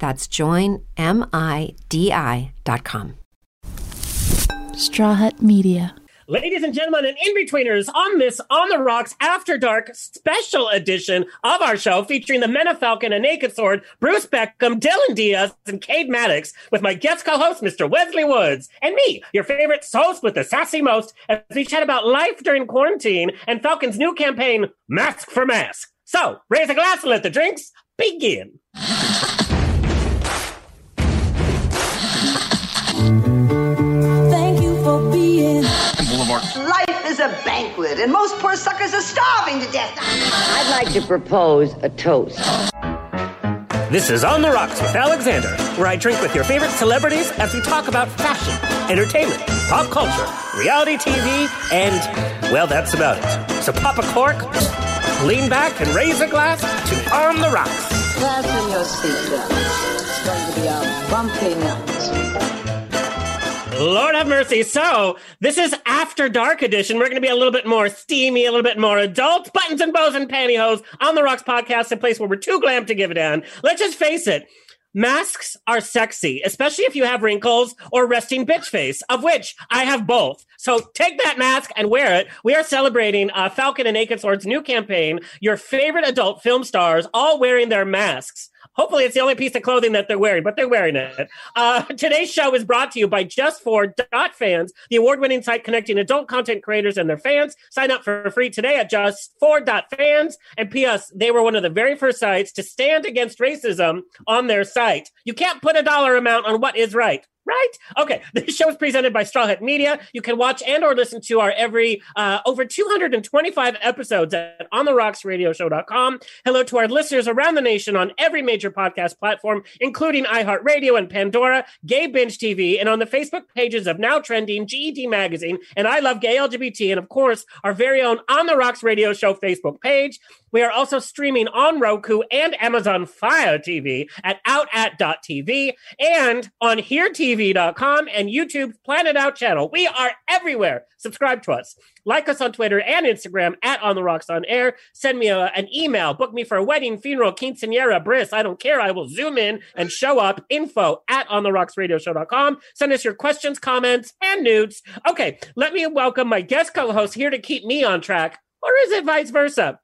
That's joinmidi.com. Straw Hut Media. Ladies and gentlemen and in-betweeners, on this On the Rocks After Dark special edition of our show featuring the Men of Falcon and Naked Sword, Bruce Beckham, Dylan Diaz, and Cade Maddox with my guest co-host, Mr. Wesley Woods, and me, your favorite host with the sassy most, as we chat about life during quarantine and Falcon's new campaign, Mask for Mask. So, raise a glass and let the drinks begin. Is a banquet, and most poor suckers are starving to death. I'd like to propose a toast. This is On the Rocks with Alexander, where I drink with your favorite celebrities as we talk about fashion, entertainment, pop culture, reality TV, and, well, that's about it. So pop a cork, lean back, and raise a glass to On the Rocks. Fasten your seatbelts. It's going to be a bumpy night. Lord have mercy. So, this is After Dark Edition. We're going to be a little bit more steamy, a little bit more adult. Buttons and bows and pantyhose on the Rocks podcast, a place where we're too glam to give a damn. Let's just face it. Masks are sexy, especially if you have wrinkles or resting bitch face, of which I have both. So take that mask and wear it. We are celebrating uh, Falcon and Naked Sword's new campaign. Your favorite adult film stars all wearing their masks. Hopefully, it's the only piece of clothing that they're wearing, but they're wearing it. Uh, today's show is brought to you by Just For Dot Fans, the award-winning site connecting adult content creators and their fans. Sign up for free today at Just For Dot Fans. And P.S. They were one of the very first sites to stand against racism on their site. You can't put a dollar amount on what is right right? Okay. This show is presented by Straw Hat Media. You can watch and or listen to our every uh, over 225 episodes at ontherocksradioshow.com. Hello to our listeners around the nation on every major podcast platform, including iHeartRadio and Pandora, Gay Binge TV, and on the Facebook pages of Now Trending, GED Magazine, and I Love Gay LGBT, and of course, our very own On the Rocks Radio Show Facebook page. We are also streaming on Roku and Amazon Fire TV at outat.tv and on HereTV.com and YouTube's Planet Out channel. We are everywhere. Subscribe to us. Like us on Twitter and Instagram at On the Rocks on Air. Send me a, an email. Book me for a wedding, funeral, quinceanera, bris. I don't care. I will zoom in and show up. Info at ontherocksradioshow.com. Send us your questions, comments, and nudes. Okay, let me welcome my guest co-host here to keep me on track. Or is it vice versa?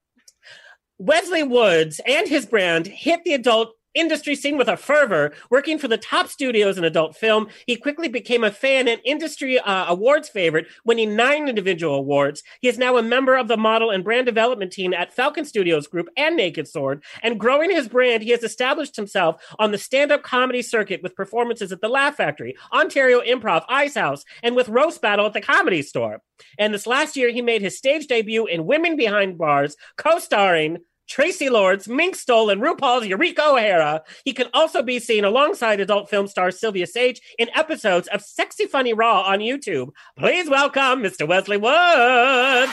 Wesley Woods and his brand hit the adult industry scene with a fervor, working for the top studios in adult film. He quickly became a fan and industry uh, awards favorite, winning nine individual awards. He is now a member of the model and brand development team at Falcon Studios Group and Naked Sword. And growing his brand, he has established himself on the stand-up comedy circuit with performances at the Laugh Factory, Ontario Improv, Ice House, and with Roast Battle at the Comedy Store. And this last year, he made his stage debut in Women Behind Bars, co-starring Traci Lords, Mink Stole, and RuPaul's Eureka O'Hara. He can also be seen alongside adult film star Silvia Saige in episodes of Sexy Funny Raw on YouTube. Please welcome Mr. Wesley Woods.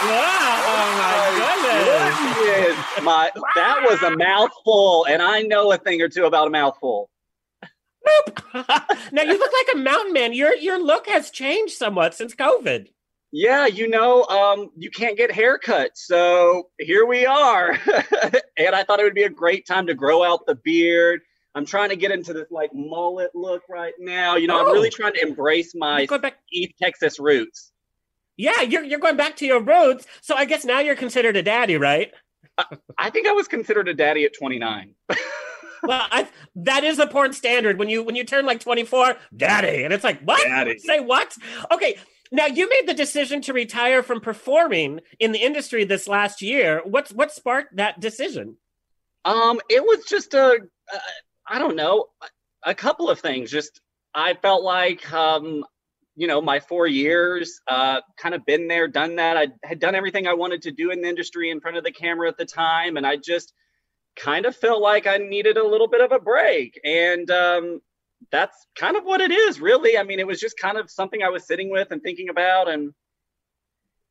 Wow, oh, oh my goodness. Goodness, my, that was a mouthful, and I know a thing or two about a mouthful. now you look like a mountain man. Your your look has changed somewhat since COVID. Yeah, you know, um, you can't get haircuts, so here we are. and I thought it would be a great time to grow out the beard. I'm trying to get into this like mullet look right now. You know, I'm really Oh. trying to embrace my. East Texas roots. Yeah, you're you're going back to your roots. So I guess now you're considered a daddy, right? I think I was considered a daddy at 29. well, I, that is the porn standard. When you when you turn like 24, daddy, and it's like what? Daddy. Say what? Okay. Now you made the decision to retire from performing in the industry this last year. What's what sparked that decision? Um, it was just a, uh, don't know, a couple of things. Just I felt like, um, you know, my four years, uh, kind of been there, done that. I had done everything I wanted to do in the industry in front of the camera at the time, and I just kind of felt like I needed a little bit of a break. And um, that's kind of what it is, really. I mean, it was just kind of something I was sitting with and thinking about, and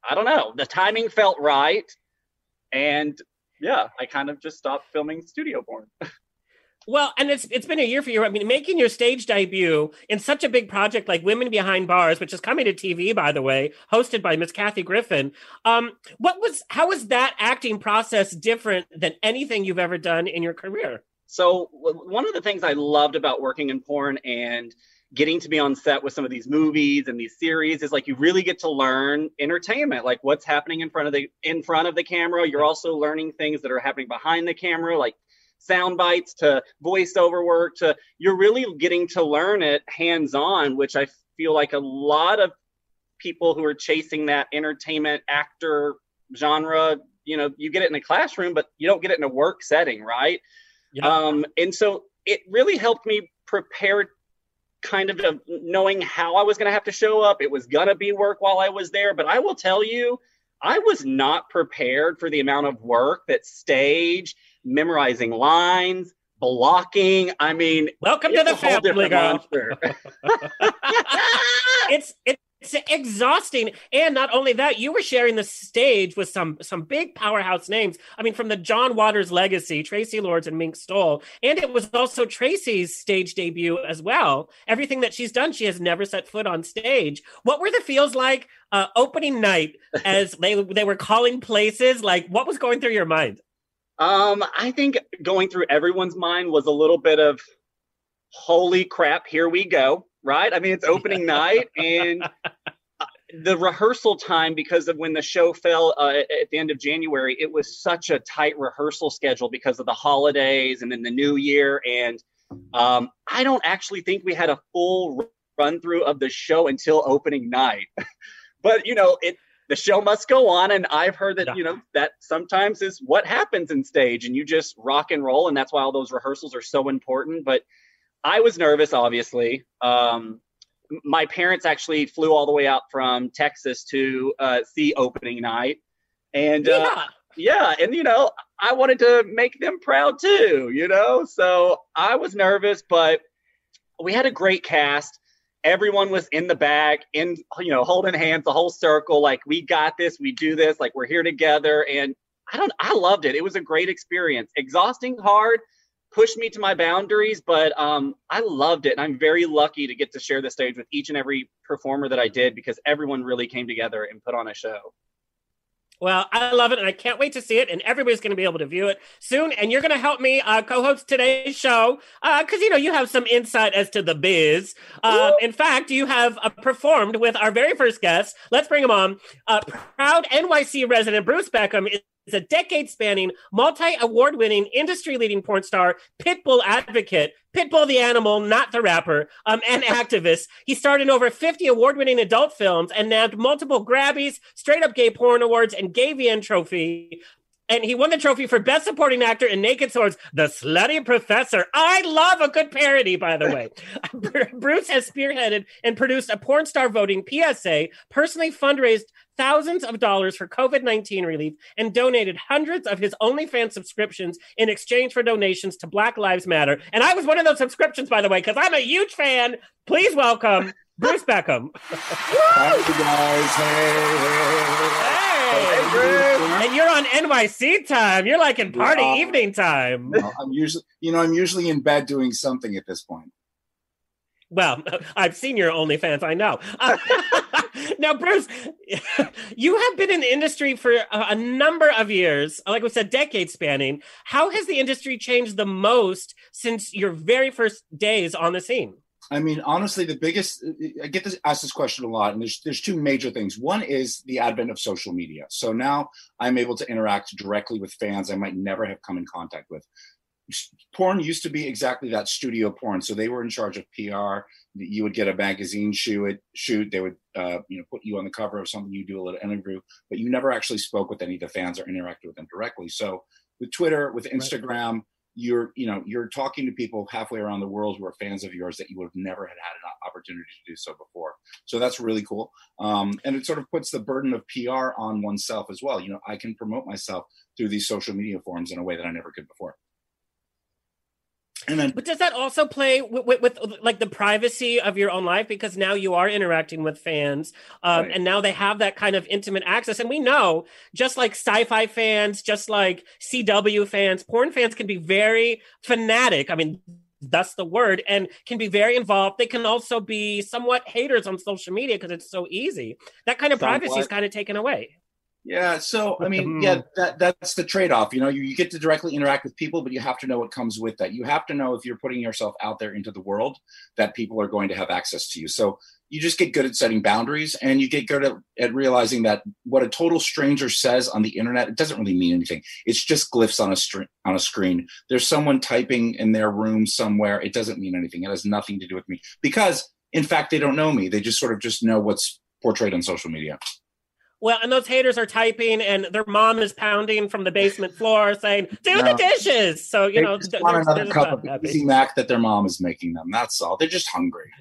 I don't know, the timing felt right, and yeah, I kind of just stopped filming studio Born. Well, and it's it's been a year for you. I mean, making your stage debut in such a big project like Women Behind Bars, which is coming to TV, by the way, hosted by Miss Kathy Griffin. Um, what was how was that acting process different than anything you've ever done in your career? So one of the things I loved about working in porn and getting to be on set with some of these movies and these series is like you really get to learn entertainment, like what's happening in front of the in front of the camera. You're also learning things that are happening behind the camera, like sound bites to voiceover work to you're really getting to learn it hands on, which I feel like a lot of people who are chasing that entertainment actor genre, you know, you get it in a classroom, but you don't get it in a work setting, right? Yeah. Um, and so it really helped me prepare kind of knowing how I was going to have to show up. It was going to be work while I was there, but I will tell you, I was not prepared for the amount of work that stage, memorizing lines, blocking. I mean, Welcome to the family, girl. monster. it's it's exhausting. And not only that you were sharing the stage with some some big powerhouse names. I mean from the john waters legacy traci lords and mink stole. And it was also traci's stage debut as well. Everything that she's done she has never set foot on stage. What were the feels like uh, opening night as they they were calling places? Like what was going through your mind? Um, I think going through everyone's mind was a little bit of holy crap, here we go, right? I mean, it's opening night and uh, the rehearsal time because of when the show fell uh, at the end of January, it was such a tight rehearsal schedule because of the holidays and then the new year and um, I don't actually think we had a full run through of the show until opening night. but you know, it the show must go on and i've heard that Yeah. you know that sometimes is what happens in stage and you just rock and roll and that's why all those rehearsals are so important but i was nervous obviously. Um, my parents actually flew all the way out from texas to uh, see opening night. And uh, yeah. yeah and you know i wanted to make them proud too you know? So i was nervous but we had a great cast. Everyone was in the back in you know holding hands the whole circle like we got this we do this like we're here together. And i don't i loved it. It was a great experience. Exhausting hard pushed me to my boundaries but um i loved it and i'm very lucky to get to share the stage with each and every performer that i did because everyone really came together and put on a show Well, I love it, and I can't wait to see it. And everybody's going to be able to view it soon. And you're going to help me uh, co-host today's show because you know you have some insight as to the biz. Um, in fact, you have uh, performed with our very first guest. Let's bring him on. Uh, proud NYC resident Bruce Beckham is a decade-spanning, multi-award-winning, industry-leading porn star, pitbull advocate, Pitbull the animal, not the rapper, um, and activist. He starred in over 50 award-winning adult films and nabbed multiple Grabbies, straight-up gay porn awards, and Gay VN trophy. And he won the trophy for Best Supporting Actor in Naked Swords, The Slutty Professor. I love a good parody, by the way. Bruce has spearheaded and produced a porn star voting PSA, personally fundraised thousands of dollars for COVID 19 relief, and donated hundreds of his OnlyFans subscriptions in exchange for donations to Black Lives Matter. And I was one of those subscriptions, by the way, because I'm a huge fan. Please welcome Bruce Beckham. Hi, you guys. Hey, hey, Hey, Bruce. And you're on NYC time. You're like in party Yeah. evening time. hey. I'm usually, you know, I'm usually in bed doing something at this point. Well, I've seen your OnlyFans, I know. Uh, now, Bruce, you have been in the industry for a, a number of years, like we said, decades spanning. How has the industry changed the most since your very first days on the scene? I mean, honestly, the biggest I get this asked this question a lot, and there's there's two major things. One is the advent of social media. So now I'm able to interact directly with fans I might never have come in contact with. Porn used to be exactly that studio porn. So they were in charge of PR. You would get a magazine shoot. Shoot. They would, uh, you know, put you on the cover of something. You do a little interview, but you never actually spoke with any of the fans or interacted with them directly. So with Twitter, with Instagram, right. you're, you know, you're talking to people halfway around the world who are fans of yours that you would have never had had an opportunity to do so before. So that's really cool. Um, and it sort of puts the burden of PR on oneself as well. You know, I can promote myself through these social media forums in a way that I never could before. And then, but does that also play with, with, with, like the privacy of your own life? Because now you are interacting with fans, um, right. and now they have that kind of intimate access. And we know, just like sci-fi fans, just like CW fans, porn fans can be very fanatic. I mean, that's the word, and can be very involved. They can also be somewhat haters on social media because it's so easy. That kind of Somewhat. privacy is kind of taken away. Yeah, so I mean, yeah, that that's the trade-off. You know, you, you get to directly interact with people, but you have to know what comes with that. You have to know if you're putting yourself out there into the world that people are going to have access to you. So you just get good at setting boundaries and you get good at, at realizing that what a total stranger says on the internet, it doesn't really mean anything. It's just glyphs on a str- on a screen. There's someone typing in their room somewhere. It doesn't mean anything. It has nothing to do with me because in fact they don't know me. They just sort of just know what's portrayed on social media. Well, and those haters are typing, and their mom is pounding from the basement floor saying, "Do no. the dishes." So you know, just want another cup of Easy Mac that their mom is making them. That's all. They're just hungry.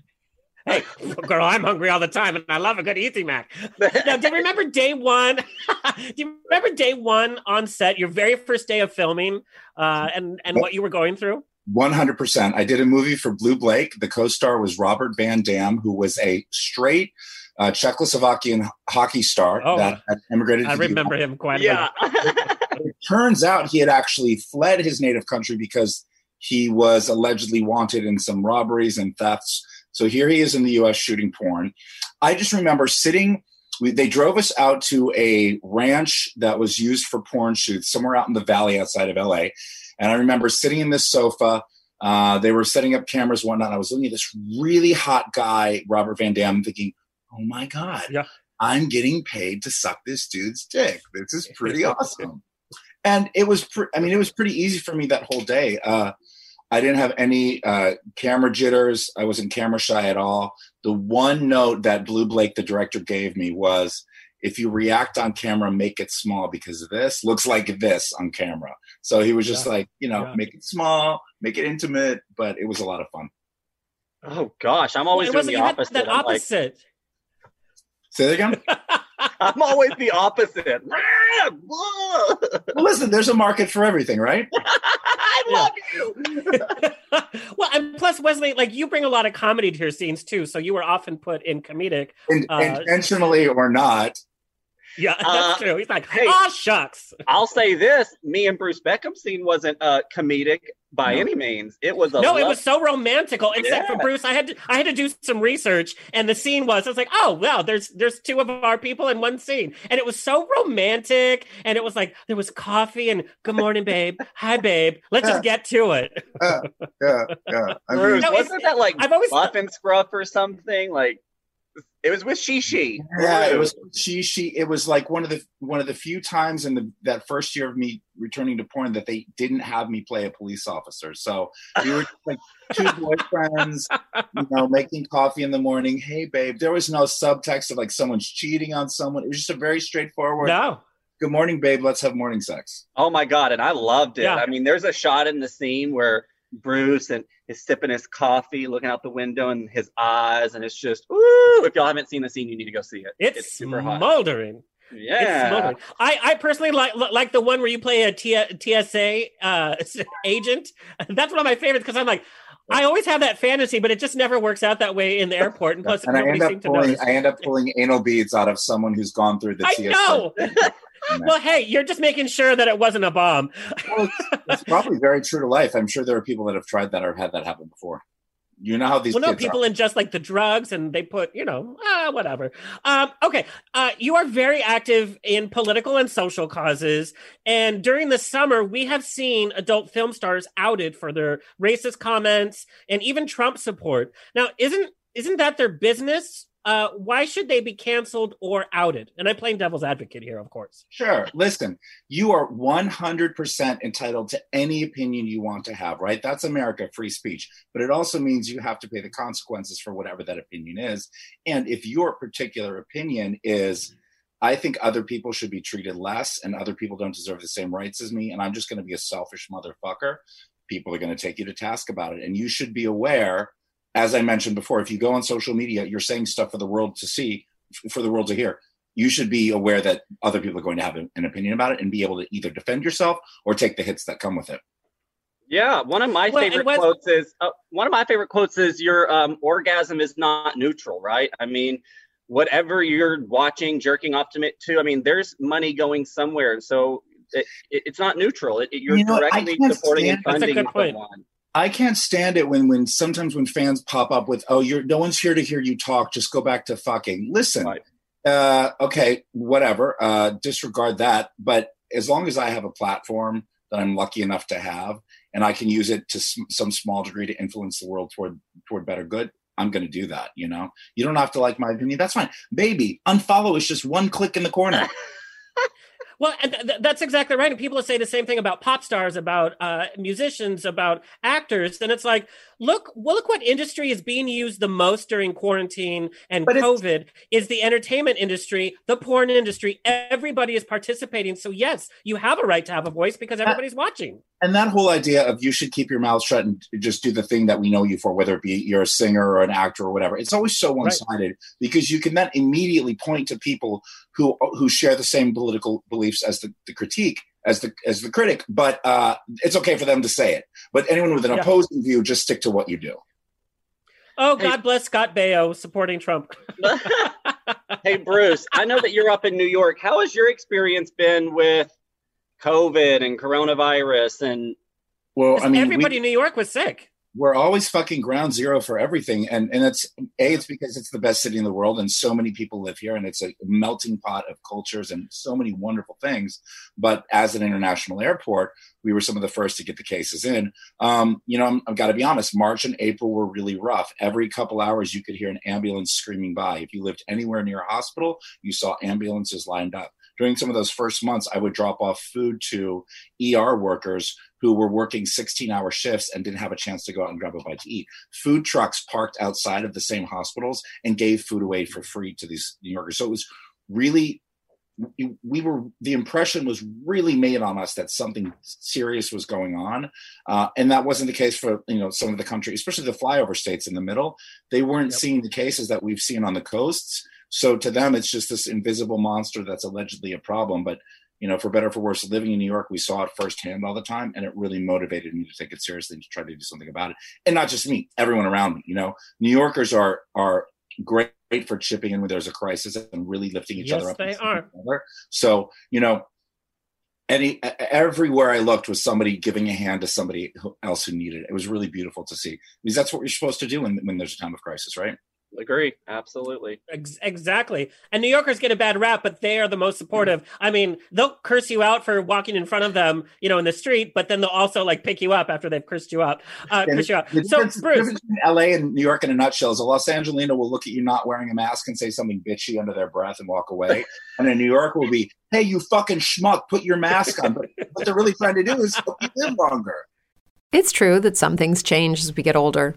Hey, girl, I'm hungry all the time, and I love a good Easy Mac. now, do you remember day one? do you remember day one on set, your very first day of filming, uh, and and what you were going through? 100%. I did a movie for Blue Blake. The co-star was Robert Van Damme, who was a straight uh, Czechoslovakian hockey star oh, that, that immigrated. I remember him quite yeah. it turns out he had actually fled his native country because he was allegedly wanted in some robberies and thefts. So here he is in the U.S. shooting porn. I just remember sitting. We, they drove us out to a ranch that was used for porn shoots somewhere out in the valley outside of LA. And I remember sitting in this sofa. Uh, they were setting up cameras, whatnot. I was looking at this really hot guy, Robert Van Damme, thinking, oh my God, yeah. I'm getting paid to suck this dude's dick. This is pretty awesome. And it was, pre- I mean, it was pretty easy for me that whole day. Uh, I didn't have any uh, camera jitters. I wasn't camera shy at all. The one note that Blue Blake, the director, gave me was if you react on camera, make it small because this looks like this on camera. So he was just yeah. like, you know, yeah. make it small, make it intimate, but it was a lot of fun. Oh gosh, I'm always well, doing the opposite. That opposite. Like, Say that again. I'm always the opposite. well, listen, there's a market for everything, right? I love you. well, and plus, Wesley, like you bring a lot of comedy to your scenes too, so you were often put in comedic, in, uh, intentionally or not. Yeah, that's uh, true. He's like, hey, oh shucks. I'll say this: me and Bruce Beckham scene wasn't uh, comedic by no. any means. It was no, love- it was so romantical. Except yeah. for Bruce, I had to I had to do some research, and the scene was I was like, oh wow, there's there's two of our people in one scene, and it was so romantic, and it was like there was coffee and good morning, babe, hi, babe, let's just get to it. yeah, yeah, yeah. I mean, Bruce, no, wasn't that like I've always muffin scruff or something like? It was with Shishi. Yeah, it was Shishi. It was like one of the one of the few times in the that first year of me returning to porn that they didn't have me play a police officer. So we were like two boyfriends, you know, making coffee in the morning. Hey, babe. There was no subtext of like someone's cheating on someone. It was just a very straightforward. No. Good morning, babe. Let's have morning sex. Oh my god, and I loved it. Yeah. I mean, there's a shot in the scene where Bruce and is sipping his coffee, looking out the window, and his eyes, and it's just ooh. If y'all haven't seen the scene, you need to go see it. It's, it's super smoldering. Hot. Yeah, I, I personally like like the one where you play a T- TSA uh, agent. That's one of my favorites because I'm like, I always have that fantasy, but it just never works out that way in the airport. And plus, and I end up pulling, I end up pulling anal beads out of someone who's gone through the I TSA. know. well, hey, you're just making sure that it wasn't a bomb. well, it's, it's, probably very true to life. I'm sure there are people that have tried that or had that happen before. You know how these well, no, people are. ingest like the drugs and they put, you know, ah, whatever. Um, okay, uh, you are very active in political and social causes, and during the summer, we have seen adult film stars outed for their racist comments and even Trump support. Now, isn't isn't that their business? Uh, why should they be canceled or outed? And I'm playing devil's advocate here, of course. Sure. Listen, you are 100% entitled to any opinion you want to have, right? That's America, free speech. But it also means you have to pay the consequences for whatever that opinion is. And if your particular opinion is, I think other people should be treated less and other people don't deserve the same rights as me, and I'm just going to be a selfish motherfucker, people are going to take you to task about it. And you should be aware, as I mentioned before, if you go on social media, you're saying stuff for the world to see, for the world to hear. You should be aware that other people are going to have an opinion about it and be able to either defend yourself or take the hits that come with it. Yeah, one of my Well, favorite and what- quotes is uh, one of my favorite quotes is your um, orgasm is not neutral, right? I mean, whatever you're watching, jerking off to, to I mean, there's money going somewhere, so it, it, it's not neutral. It, it- you're You know, directly supporting and stand- That's a funding good point. someone. I can't stand it when when sometimes when fans pop up with, "Oh, you're no one's here to hear you talk. Just go back to fucking." Listen, Right. uh, okay, whatever. Uh, disregard that. But as long as I have a platform that I'm lucky enough to have, and I can use it to s- some small degree to influence the world toward toward better good, I'm going to do that. You know, you don't have to like my opinion. That's fine, baby. Unfollow is just one click in the corner. Well, th- that's exactly right. And people say the same thing about pop stars, about uh, musicians, about actors. And it's like, look, well, look what industry is being used the most during quarantine and But COVID is the entertainment industry, the porn industry. Everybody is participating. So yes, you have a right to have a voice because uh, everybody's watching. and that whole idea of you should keep your mouth shut and just do the thing that we know you for, whether it be you're a singer or an actor or whatever, it's always so one sided because you can then immediately point to people who who share the same political beliefs as the, the critique as the as the critic, but uh, it's okay for them to say it. But anyone with an Yeah. opposing view, just stick to what you do. Oh, Hey. God bless Scott Baio supporting Trump. hey, Bruce, I know that you're up in New York. How has your experience been with COVID and coronavirus and Well, I mean, we- everybody in New York was sick. We're always fucking ground zero for everything. And and it's a it's because it's the best city in the world and so many people live here and it's a melting pot of cultures and so many wonderful things. But as an international airport we were some of the first to get the cases in. Um, you know I'm, i've got to be honest march and april were really rough. Every couple hours you could hear an ambulance screaming by. If you lived anywhere near a hospital you saw ambulances lined up during some of those first months i would drop off food to er workers who were working 16 hour shifts and didn't have a chance to go out and grab a bite to eat. Food trucks parked outside of the same hospitals and gave food away for free to these New Yorkers. So it was really, we were, the impression was really made on us that something serious was going on. Uh, and that wasn't the case for, you know, some of the country, especially the flyover states in the middle. They weren't Yep. seeing the cases that we've seen on the coasts. So to them, it's just this invisible monster that's allegedly a problem. But you know, for better or for worse, living in New York, we saw it firsthand all the time, and it really motivated me to take it seriously and to try to do something about it. And not just me, everyone around me. You know, New Yorkers are are great for chipping in when there's a crisis and really lifting each Yes, other up. they are. together. So you know, any everywhere I looked was somebody giving a hand to somebody else who needed it. It was really beautiful to see because that's what you're supposed to do when when there's a time of crisis, right? Agree? Absolutely. Ex- exactly. And New Yorkers get a bad rap, but they are the most supportive. I mean, they'll curse you out for walking in front of them, you know, in the street, but then they'll also like pick you up after they've cursed you out. Uh, And curse you out. the So, difference, the Bruce, difference LA and New York in a nutshell is a Los Angelino will look at you not wearing a mask and say something bitchy under their breath and walk away. and a New York will be, hey, you fucking schmuck, put your mask on. But what they're really trying to do is help you live longer. It's true that some things change as we get older.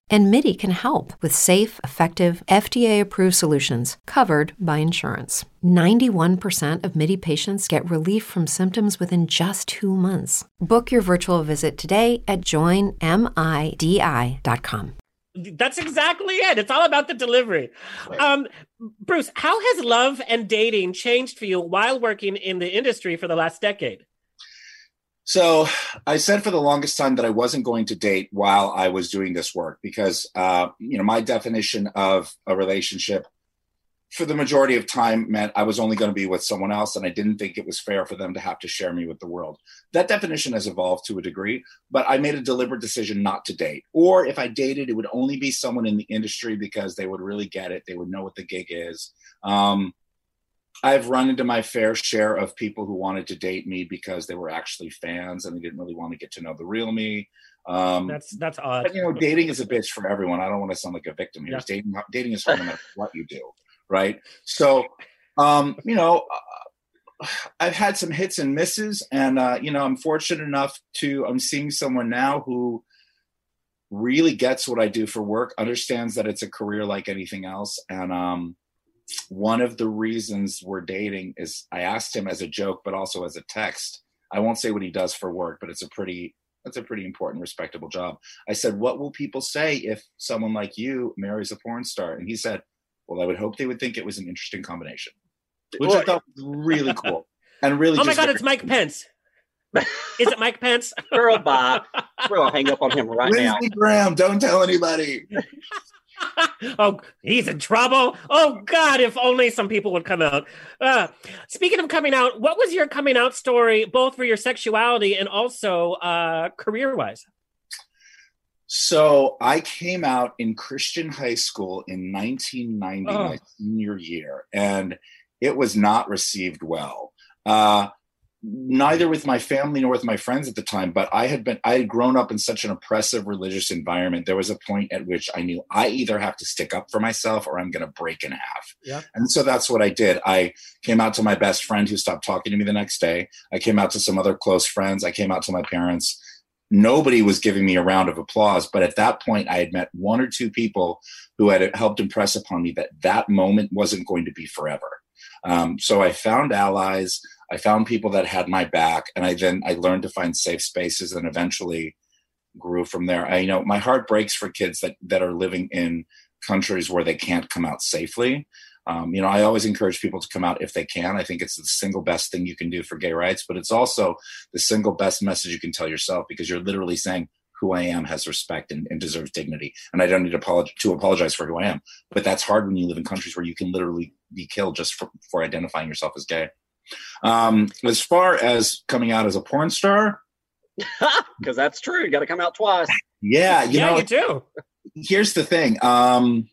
And MIDI can help with safe, effective, FDA approved solutions covered by insurance. 91% of MIDI patients get relief from symptoms within just two months. Book your virtual visit today at joinmidi.com. That's exactly it. It's all about the delivery. Um, Bruce, how has love and dating changed for you while working in the industry for the last decade? So I said for the longest time that I wasn't going to date while I was doing this work because, uh, you know, my definition of a relationship for the majority of time meant I was only going to be with someone else, and I didn't think it was fair for them to have to share me with the world. That definition has evolved to a degree, but I made a deliberate decision not to date. Or if I dated, it would only be someone in the industry because they would really get it. They would know what the gig is. Um, I've run into my fair share of people who wanted to date me because they were actually fans and they didn't really want to get to know the real me. Um, that's that's odd. But, you know, dating is a bitch for everyone. I don't want to sound like a victim here. Yeah. Dating dating is hard no matter what you do right? So, um, you know, uh, I've had some hits and misses, and uh, you know, I'm fortunate enough to I'm seeing someone now who really gets what I do for work, understands that it's a career like anything else, and um, one of the reasons we're dating is I asked him as a joke, but also as a text. I won't say what he does for work, but it's a pretty that's a pretty important, respectable job. I said, "What will people say if someone like you marries a porn star?" And he said, well, I would hope they would think it was an interesting combination, which well, I thought was really cool and really. Oh my god, it's Mike Pence. Is it Mike Pence? Girl, Bob. We're gonna hang up on him right Lindsey now. Graham, don't tell anybody. oh, he's in trouble. Oh God, if only some people would come out. Uh, speaking of coming out, what was your coming out story, both for your sexuality and also uh, career wise? So I came out in Christian high school in 1990, oh. my senior year, and it was not received well. Uh, neither with my family nor with my friends at the time but i had been i had grown up in such an oppressive religious environment there was a point at which i knew i either have to stick up for myself or i'm going to break in half yeah. and so that's what i did i came out to my best friend who stopped talking to me the next day i came out to some other close friends i came out to my parents nobody was giving me a round of applause. But at that point, I had met one or two people who had helped impress upon me that that moment wasn't going to be forever. Um, so I found allies. I found people that had my back, and I then I learned to find safe spaces, and eventually grew from there. I you know my heart breaks for kids that that are living in countries where they can't come out safely. Um, you know, I always encourage people to come out if they can. I think it's the single best thing you can do for gay rights, but it's also the single best message you can tell yourself because you're literally saying, who I am has respect and, and deserves dignity. And I don't need to, apologize, to apologize for who I am. But that's hard when you live in countries where you can literally be killed just for, for identifying yourself as gay. Um, as far as coming out as a porn star, because that's true. You got to come out twice. Yeah, you yeah, know, you do. Here's the thing. Um,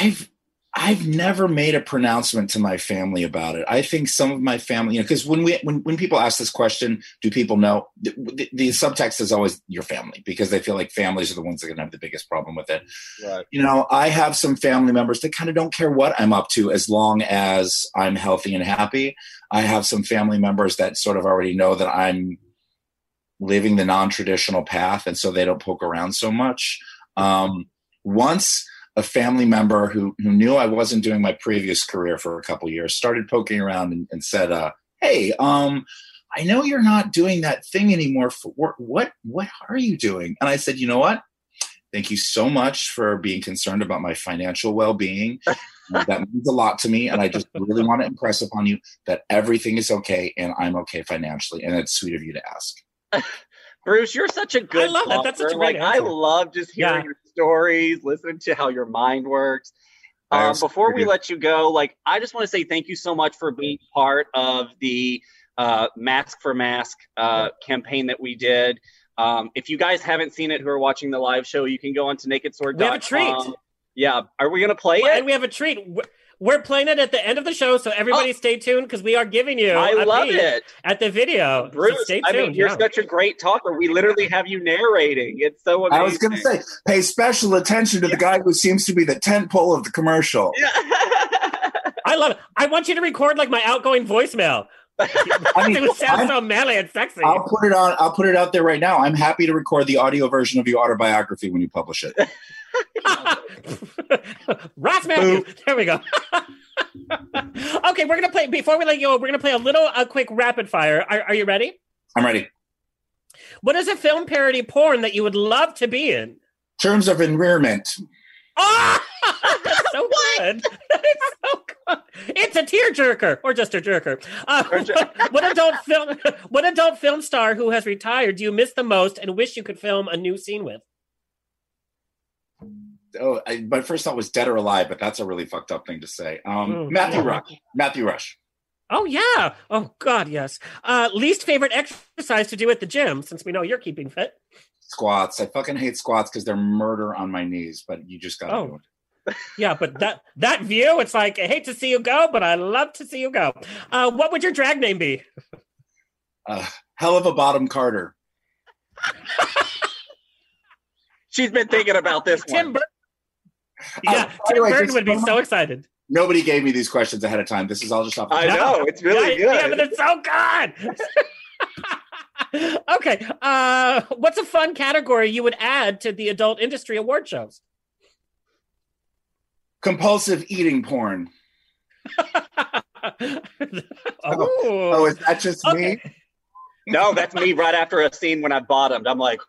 I've I've never made a pronouncement to my family about it. I think some of my family, you know, because when we when when people ask this question, do people know? The, the, the, subtext is always your family because they feel like families are the ones that are going to have the biggest problem with it. Right. You know, I have some family members that kind of don't care what I'm up to as long as I'm healthy and happy. I have some family members that sort of already know that I'm living the non-traditional path, and so they don't poke around so much. Um, once a family member who, who knew I wasn't doing my previous career for a couple years started poking around and, and said, uh, "Hey, um, I know you're not doing that thing anymore. For work. What what are you doing?" And I said, "You know what? Thank you so much for being concerned about my financial well being. that means a lot to me, and I just really want to impress upon you that everything is okay and I'm okay financially, and it's sweet of you to ask." Bruce, you're such a good. I love that. That's such a great like. Answer. I love just hearing yeah. your stories, listening to how your mind works. Um, before we let you go, like I just want to say thank you so much for being part of the uh, Mask for Mask uh, campaign that we did. Um, if you guys haven't seen it, who are watching the live show, you can go on to nakedsword.com. We have a treat. Yeah, are we gonna play it? And we have a treat. We're playing it at the end of the show, so everybody oh. stay tuned because we are giving you. Oh. I a love peek it. at the video. So Bruce, stay I mean, you're yeah. such a great talker. We literally have you narrating. It's so amazing. I was going to say, pay special attention to the guy who seems to be the tent pole of the commercial. Yeah. I love it. I want you to record like my outgoing voicemail. I mean, it would sound I'm- so manly and sexy. I'll put it on. I'll put it out there right now. I'm happy to record the audio version of your autobiography when you publish it. Ross Mathews. There we go. okay, we're gonna play. Before we let you go, we're gonna play a little, a quick rapid fire. Are, are you ready? I'm ready. What is a film parody porn that you would love to be in? Terms of enrearment. Oh, that's so good. It's so good. It's a tearjerker, or just a jerker. Uh, what adult film? What adult film star who has retired do you miss the most and wish you could film a new scene with? Oh, I, my first thought was dead or alive, but that's a really fucked up thing to say. Um, Oh, Matthew yeah. Rush. Matthew Rush. Oh yeah. Oh God, yes. Uh, least favorite exercise to do at the gym, since we know you're keeping fit. Squats. I fucking hate squats because they're murder on my knees, but you just got to Oh. do it. Yeah, but that that view, it's like I hate to see you go, but I love to see you go. Uh, what would your drag name be? Uh, hell of a bottom Carter. She's been thinking about this Tim one. Burton. Yeah, by the Tim way, Burton would be so excited. Nobody gave me these questions ahead of time. This is all just off. the I top. know it's really yeah, Yeah, good. but it's so good. okay. Uh, what's a fun category you would add to the adult industry award shows? Compulsive eating porn. oh, Oh, is that just me? no, that's me right after a scene when I bottomed. I'm like,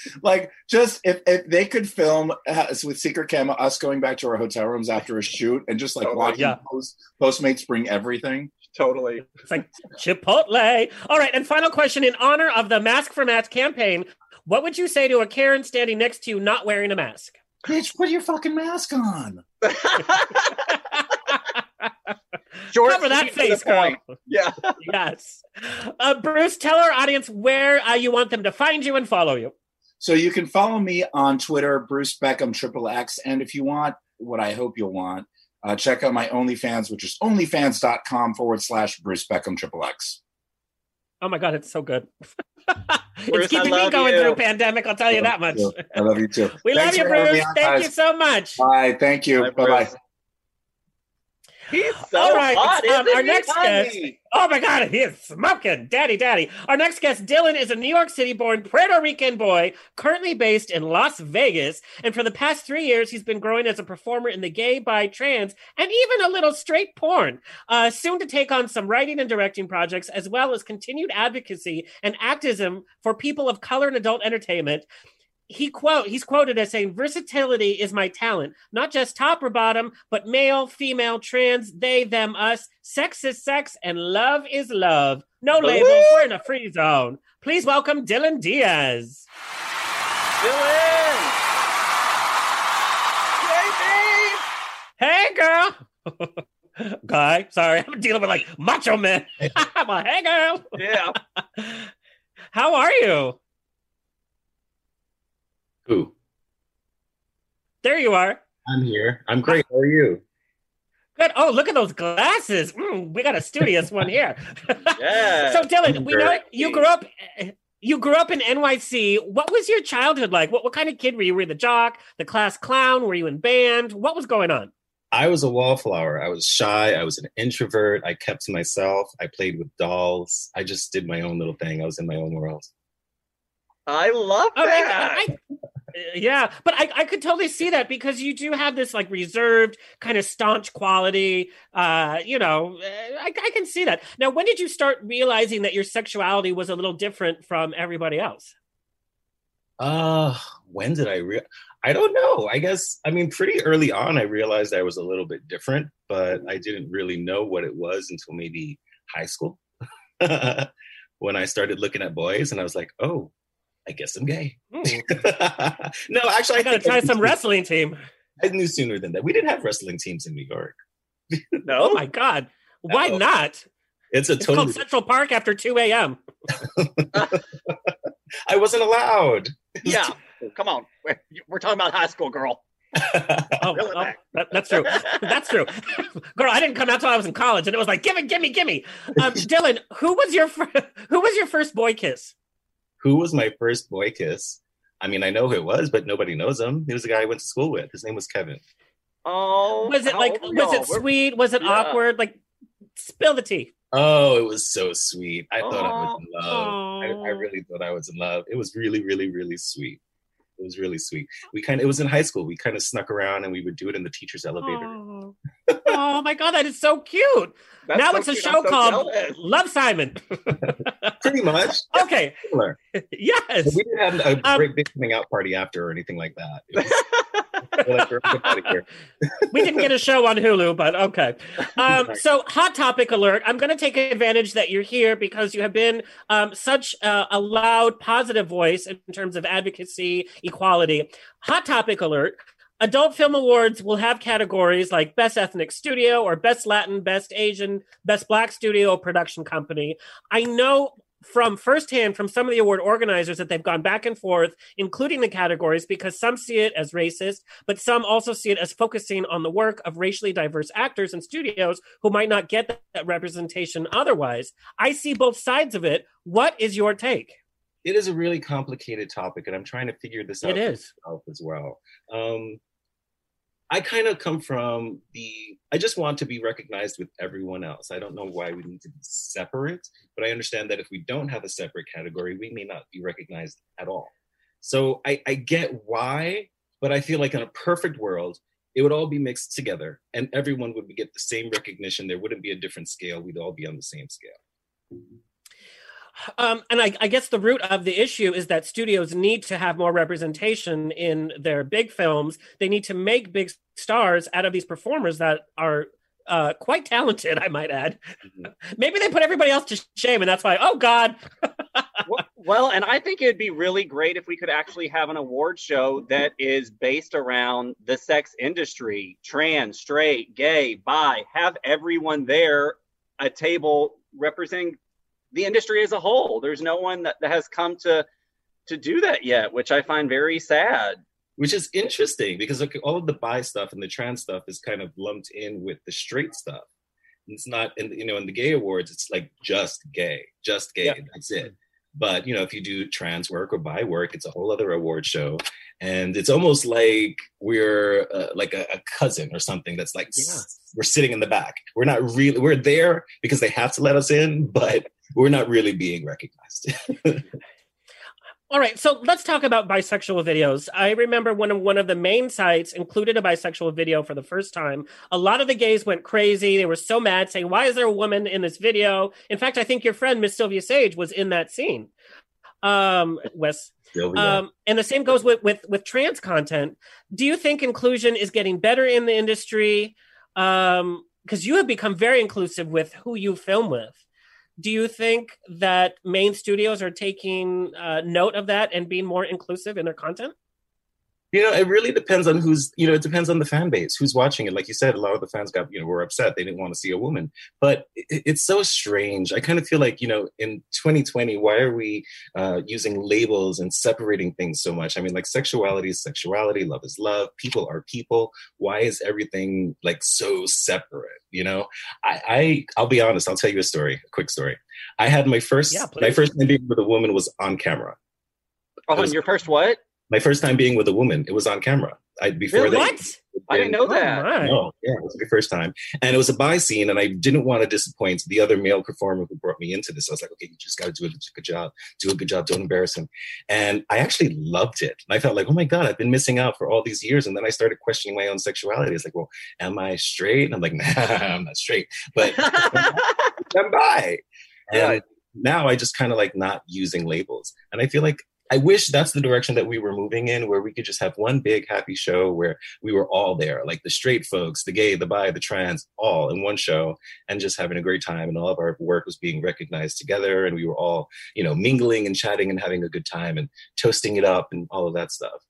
Like, just if, if they could film uh, with secret camera us going back to our hotel rooms after a shoot and just like Totally. watching Yeah. post, Postmates bring everything. totally. It's like Chipotle. All right, and final question in honor of the Mask for Matt campaign. What would you say to a Karen standing next to you not wearing a mask? Bitch, put your fucking mask on. Short, Cover that sweet, to the face, girl. point. Yeah. yes. Uh, Bruce, tell our audience where uh, you want them to find you and follow you. So you can follow me on Twitter, Bruce Beckham Triple X, and if you want what I hope you'll want, uh, check out my OnlyFans, which is onlyfans.com forward slash Bruce Beckham Triple X. Oh my God, it's so good. Bruce, it's keeping me going you. through pandemic, I'll tell you that much. I love you too. We Thanks love you, for having me Bruce. on, Thank you so much. Bye. Thank you. Bye, Bye bye. He's so All right, hot, um, isn't our he, next guest- honey? Oh my God, he is smoking. Daddy, daddy. Our next guest, Dylan, is a New York City born Puerto Rican boy, currently based in Las Vegas. And for the past three years, he's been growing as a performer in the gay, bi, trans, and even a little straight porn. Uh, soon to take on some writing and directing projects, as well as continued advocacy and activism for people of color and adult entertainment. He quote he's quoted as saying versatility is my talent. Not just top or bottom but male female trans they them us. Sex is sex and love is love. No labels. We're in a free zone. Please welcome dylan diaz. Dylan! Yay, hey girl. Guy sorry i'm dealing with like macho man I'm like, hey girl! Yeah. how are you Who? there you are I'm here. I'm great. How are you? Good. Oh, look at those glasses. Mm, we got a studious one here. Yeah. so, Dylan, we know you grew up. You grew up in NYC. What was your childhood like? What, what kind of kid were you? Were you the jock, the class clown? Were you in band? What was going on? I was a wallflower. I was shy. I was an introvert. I kept to myself. I played with dolls. I just did my own little thing. I was in my own world. I love Oh, that. I- I- yeah, but I, I could totally see that because you do have this like reserved kind of staunch quality. Uh, you know, uh, I, I can see that. Now, when did you start realizing that your sexuality was a little different from everybody else? Uh, when did I real? I don't know. I guess I mean pretty early on I realized I was a little bit different, but I didn't really know what it was until maybe high school. when I started looking at boys and I was like, "Oh, I guess I'm gay." Hmm. no, actually I I gotta try knew some sooner- wrestling team. I knew sooner than that. We didn't have wrestling teams in New York. no. Oh my god, why Uh-oh. not? It's a It's totally called Central Park after two a.m. I wasn't allowed. yeah. Come on. We're, we're talking about high school, girl. oh, oh, that, that's true. That's true. Girl, I didn't come out till I was in college, and it was like, gimme, gimme, gimme. Um, Dylan, who was your fir- who was your first boy kiss? Who was my first boy kiss? I mean, I know who it was, but nobody knows him. He was the guy I went to school with. His name was Kevin. Oh, Was it like was y'all? it sweet? Was it Yeah. awkward? Like, spill the tea. Oh, it was so sweet. I thought I was in love. I, I really thought I was in love. It was really, really, really sweet. It was really sweet. We kind of, it was in high school. We kind of snuck around and we would do it in the teacher's elevator. Oh. my god, that is so cute. That's now so it's a cute. show so called jealous. Love Simon. Pretty much. okay. Yes. But we didn't have a Um, great big coming out party after or anything like that. Was- we're like, "We're get out of here." we didn't get a show on Hulu, but okay. Um, so, hot topic alert. I'm going to take advantage that you're here because you have been um, such a, a loud, positive voice in terms of advocacy, equality. Hot topic alert. Adult Film Awards will have categories like Best Ethnic Studio or Best Latin, Best Asian, Best Black Studio Production Company. I know from firsthand from some of the award organizers that they've gone back and forth, including the categories, because some see it as racist, but some also see it as focusing on the work of racially diverse actors and studios who might not get that, representation otherwise. I see both sides of it. What is your take? it is a really complicated topic, and I'm trying to figure this out It is. myself as well. Um, I kind of come from the. I just want to be recognized with everyone else. I don't know why we need to be separate, but I understand that if we don't have a separate category, we may not be recognized at all. So I, I get why, but I feel like in a perfect world, it would all be mixed together, and everyone would get the same recognition. There wouldn't be a different scale. We'd all be on the same scale. Um, and I, I guess the root of the issue is that studios need to have more representation in their big films. They need to make big stars out of these performers that are uh, quite talented, I might add. Maybe they put everybody else to shame, and that's why, oh God. well, well, and I think it'd be really great if we could actually have an award show that is based around the sex industry trans, straight, gay, bi, have everyone there, a table representing the industry as a whole. There's no one that, that has come to to do that yet, which I find very sad. which is interesting because all of the bi stuff and the trans stuff is kind of lumped in with the straight stuff. It's not in you know in the gay awards it's like just gay, just gay, that's it. But you know if you do trans work or bi work, it's a whole other award show, and it's almost like we're uh, like a, a cousin or something that's like Yeah. we're sitting in the back. We're not really we're there because they have to let us in, but we're not really being recognized. All right, so let's talk about bisexual videos. I remember when one of the main sites included a bisexual video for the first time. A lot of the gays went crazy. They were so mad, saying, "Why is there a woman in this video?" In fact, I think your friend Miss Silvia Saige was in that scene. Um, Wes. Um, and the same goes with, with with trans content. Do you think inclusion is getting better in the industry? Um, because you have become very inclusive with who you film with. Do you think that main studios are taking uh, note of that and being more inclusive in their content? You know, it really depends on who's, you know, it depends on the fan base, who's watching it. Like you said, a lot of the fans got, you know, were upset. They didn't want to see a woman. But it, it's so strange. I kind of feel like, you know, in 2020, why are we uh, using labels and separating things so much? I mean, like sexuality is sexuality, love is love, people are people. Why is everything like so separate? You know, I, I I'll be honest, I'll tell you a story, a quick story. I had my first, Yeah, my first time with a woman was on camera. Oh, was- and your first what? My first time being with a woman, it was on camera. I before Really? they, What? I didn't know Oh, that. my. No, yeah, it was my first time, and it was a bi scene, and I didn't want to disappoint the other male performer who brought me into this. I was like, okay, you just got to do a good job, do a good job, don't embarrass him. And I actually loved it. And I felt like, oh my god, I've been missing out for all these years. And then I started questioning my own sexuality. It's like, well, am I straight? And I'm like, nah, I'm not straight, but I'm bi. And now I just kind of like not using labels, and I feel like. I wish that's the direction that we were moving in, where we could just have one big happy show where we were all there, like the straight folks, the gay, the bi, the trans, all in one show, and just having a great time. And all of our work was being recognized together, and we were all, you know, mingling and chatting and having a good time and toasting it up and all of that stuff.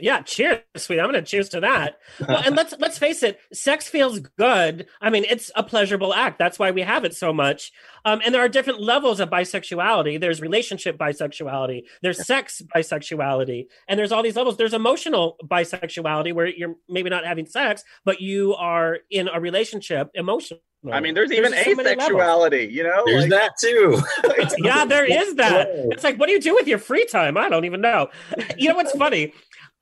Yeah, cheers, sweet. I'm going to cheers to that. Well, and let's let's face it, sex feels good. I mean, it's a pleasurable act. That's why we have it so much. Um, and there are different levels of bisexuality. There's relationship bisexuality. There's sex bisexuality, and there's all these levels. There's emotional bisexuality where you're maybe not having sex, but you are in a relationship emotionally. I mean, there's even so asexuality, you know? There's Like, that too. yeah, there is that. It's like, what do you do with your free time? I don't even know. You know what's funny?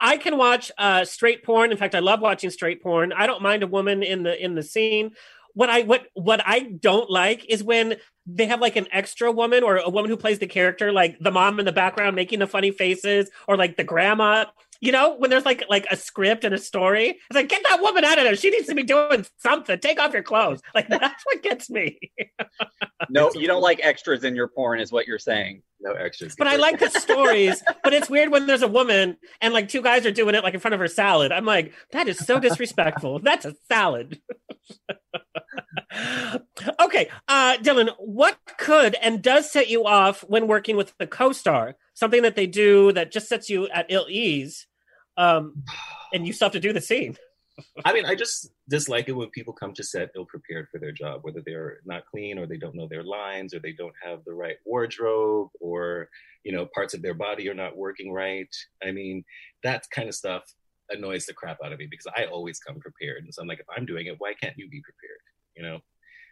I can watch uh, straight porn. In fact, I love watching straight porn. I don't mind a woman in the in the scene. What I what what I don't like is when they have like an extra woman or a woman who plays the character, like the mom in the background making the funny faces, or like the grandma. You know, when there's like like a script and a story, it's like get that woman out of there. She needs to be doing something. Take off your clothes. Like that's what gets me. no, you don't like extras in your porn, is what you're saying. no extras. But I like the stories. but it's weird when there's a woman and like two guys are doing it like in front of her salad. I'm like, that is so disrespectful. That's a salad. okay, uh, Dylan, what could and does set you off when working with the co-star? Something that they do that just sets you at ill ease, um, and you still have to do the scene. I mean, I just dislike it when people come to set ill prepared for their job, whether they're not clean or they don't know their lines or they don't have the right wardrobe or, you know, parts of their body are not working right. I mean, that kind of stuff annoys the crap out of me because I always come prepared. And so I'm like, if I'm doing it, why can't you be prepared? You know?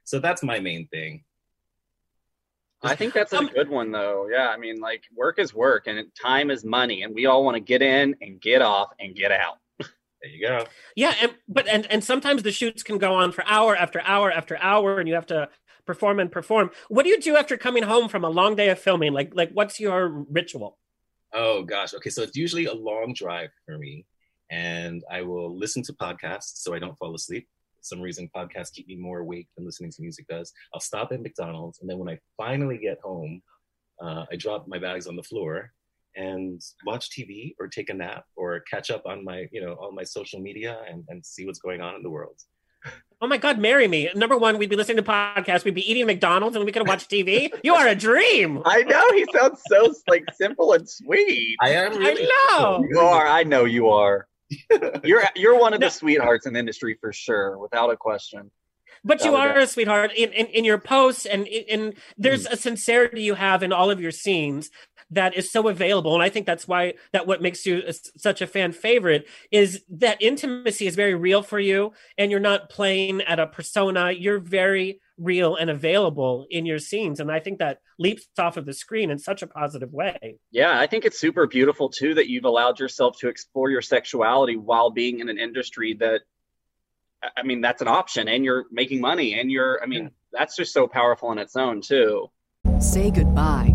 So that's my main thing. I think that's a um, good one, though. Yeah, I mean, like work is work, and time is money, and we all want to get in and get off and get out. There you go. Yeah, and but and and sometimes the shoots can go on for hour after hour after hour, and you have to perform and perform. What do you do after coming home from a long day of filming? Like like what's your ritual? Oh gosh. Okay. So it's usually a long drive for me. And I will listen to podcasts so I don't fall asleep. For some reason podcasts keep me more awake than listening to music does. I'll stop at McDonald's and then when I finally get home, uh, I drop my bags on the floor and watch TV or take a nap or catch up on my, you know, all my social media and, and see what's going on in the world. Oh my God, marry me. Number one, we'd be listening to podcasts, we'd be eating McDonald's, and we could watch TV. You are a dream. I know he sounds so like simple and sweet. I am really I know. You are. I know you are. You're you're one of No. the sweethearts in the industry for sure, without a question. But you are a sweetheart in, in, in your posts, and and there's hmm. a sincerity you have in all of your scenes that is so available. And I think that's why that what makes you a- such a fan favorite is that intimacy is very real for you, and you're not playing at a persona. You're very real and available in your scenes, and I think that leaps off of the screen in such a positive way. Yeah, I think it's super beautiful too that you've allowed yourself to explore your sexuality while being in an industry that I- I mean that's an option and you're making money and you're I mean that's just so powerful in its own too. Say goodbye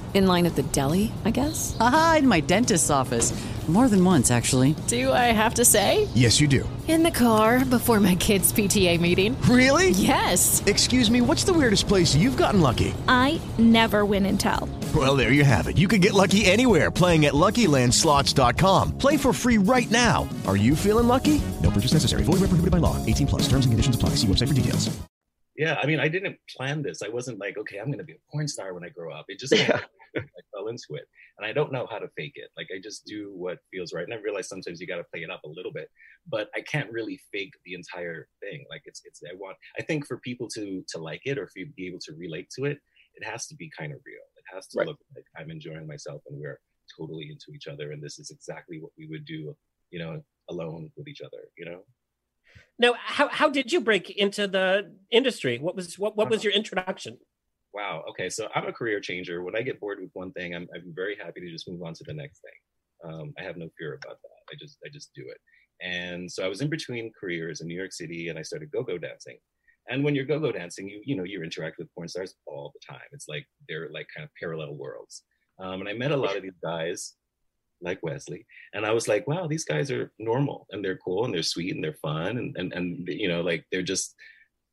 In line at the deli, I guess? Aha, in my dentist's office. More than once, actually. Do I have to say? Yes, you do. In the car before my kids' PTA meeting. Really? Yes. Excuse me, what's the weirdest place you've gotten lucky? I never win and tell. Well, there you have it. You can get lucky anywhere playing at LuckyLandSlots.com. Play for free right now. Are you feeling lucky? No purchase necessary. Void where prohibited by law. 18 plus. Terms and conditions apply. See website for details. Yeah, I mean, I didn't plan this. I wasn't like, okay, I'm going to be a porn star when I grow up. It just kind of- I fell into it, and I don't know how to fake it. Like I just do what feels right, and I realize sometimes you got to play it up a little bit, but I can't really fake the entire thing. Like it's it's I want. I think for people to to like it or for you to be able to relate to it, it has to be kind of real. It has to Right. look like I'm enjoying myself and we're totally into each other, and this is exactly what we would do, you know, alone with each other. You know. Now, how how did you break into the industry? What was what what was uh-huh. your introduction? Wow. Okay. So I'm a career changer. When I get bored with one thing, I'm, I'm very happy to just move on to the next thing. Um, I have no fear about that. I just I just do it. And so I was in between careers in New York City, and I started go-go dancing. And when you're go-go dancing, you you know you interact with porn stars all the time. It's like they're like kind of parallel worlds. um, and I met a lot of these guys, like Wesley, and I was like, wow, these guys are normal and they're cool and they're sweet and they're fun and and and you know, like they're just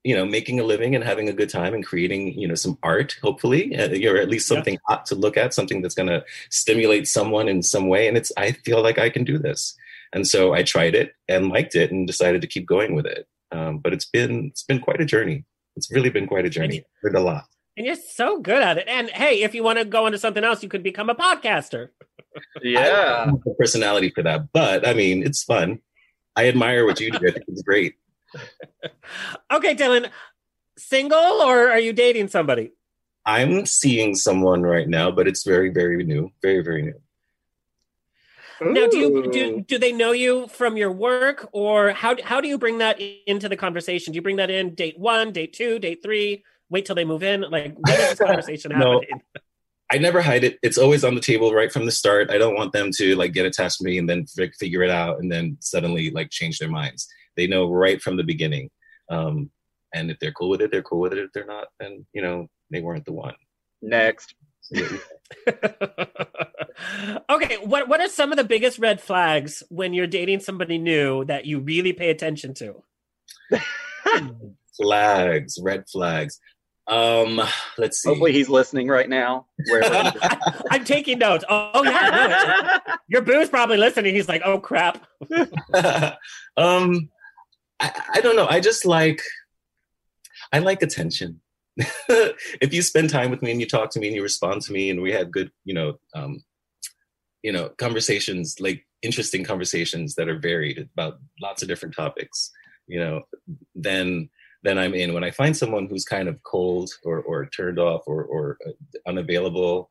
you know making a living and having a good time and creating you know some art hopefully uh, or at least something yeah. hot to look at something that's going to stimulate someone in some way. And it's i feel like i can do this. And so i tried it and liked it and decided to keep going with it. Um, but it's been it's been quite a journey. It's really been quite a journey. learned a lot. And you're so good at it. And hey if you want to go into something else you could become a podcaster. Yeah. Personality for that but i mean it's fun. I admire what you do. I think it's great okay, Dylan, single or are you dating somebody? I'm seeing someone right now, but it's very, very new. Very, very new. Now, do you do, do they know you from your work, or how how do you bring that into the conversation? Do you bring that in date one, date two, date three? Wait till they move in. Like, when is this conversation no, happening? I never hide it. It's always on the table right from the start. I don't want them to like get attached to me and then f- figure it out and then suddenly like change their minds. They know right from the beginning. Um, and if they're cool with it, they're cool with it. If they're not, then you know they weren't the one. Next. okay, what what are some of the biggest red flags when you're dating somebody new that you really pay attention to? flags, red flags. Um, let's see. Hopefully he's listening right now. I'm taking notes. Oh, yeah, no, your boo's probably listening. He's like, "Oh crap." um, I, I don't know. I just like I like attention. if you spend time with me and you talk to me and you respond to me and we have good, you know, um, you know, conversations like interesting conversations that are varied about lots of different topics, you know, then then I'm in. When I find someone who's kind of cold or or turned off or or uh, unavailable,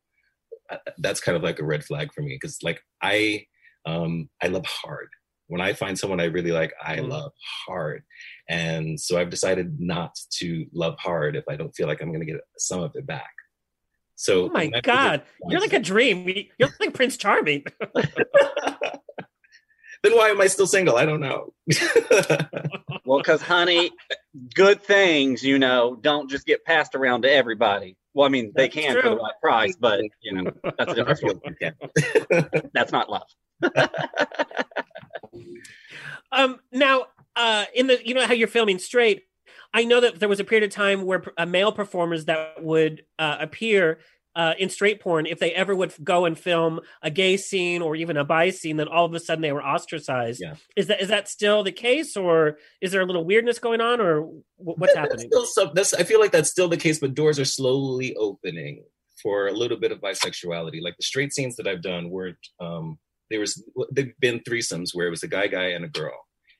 uh, that's kind of like a red flag for me because like I um I love hard when I find someone I really like, I mm. love hard. And so I've decided not to love hard if I don't feel like I'm going to get some of it back. So, oh my God, you're like a dream. You're like Prince Charming. then why am I still single? I don't know. well, because, honey, good things, you know, don't just get passed around to everybody. Well, I mean, they that's can true. for the right price, but, you know, that's a different story. that's not love. Um, now, uh, in the you know how you're filming straight, I know that there was a period of time where uh, male performers that would uh, appear uh, in straight porn, if they ever would go and film a gay scene or even a bi scene, then all of a sudden they were ostracized. Yeah. Is that is that still the case, or is there a little weirdness going on, or what's happening? Still some, I feel like that's still the case, but doors are slowly opening for a little bit of bisexuality. Like the straight scenes that I've done weren't um, there was there've been threesomes where it was a guy guy and a girl.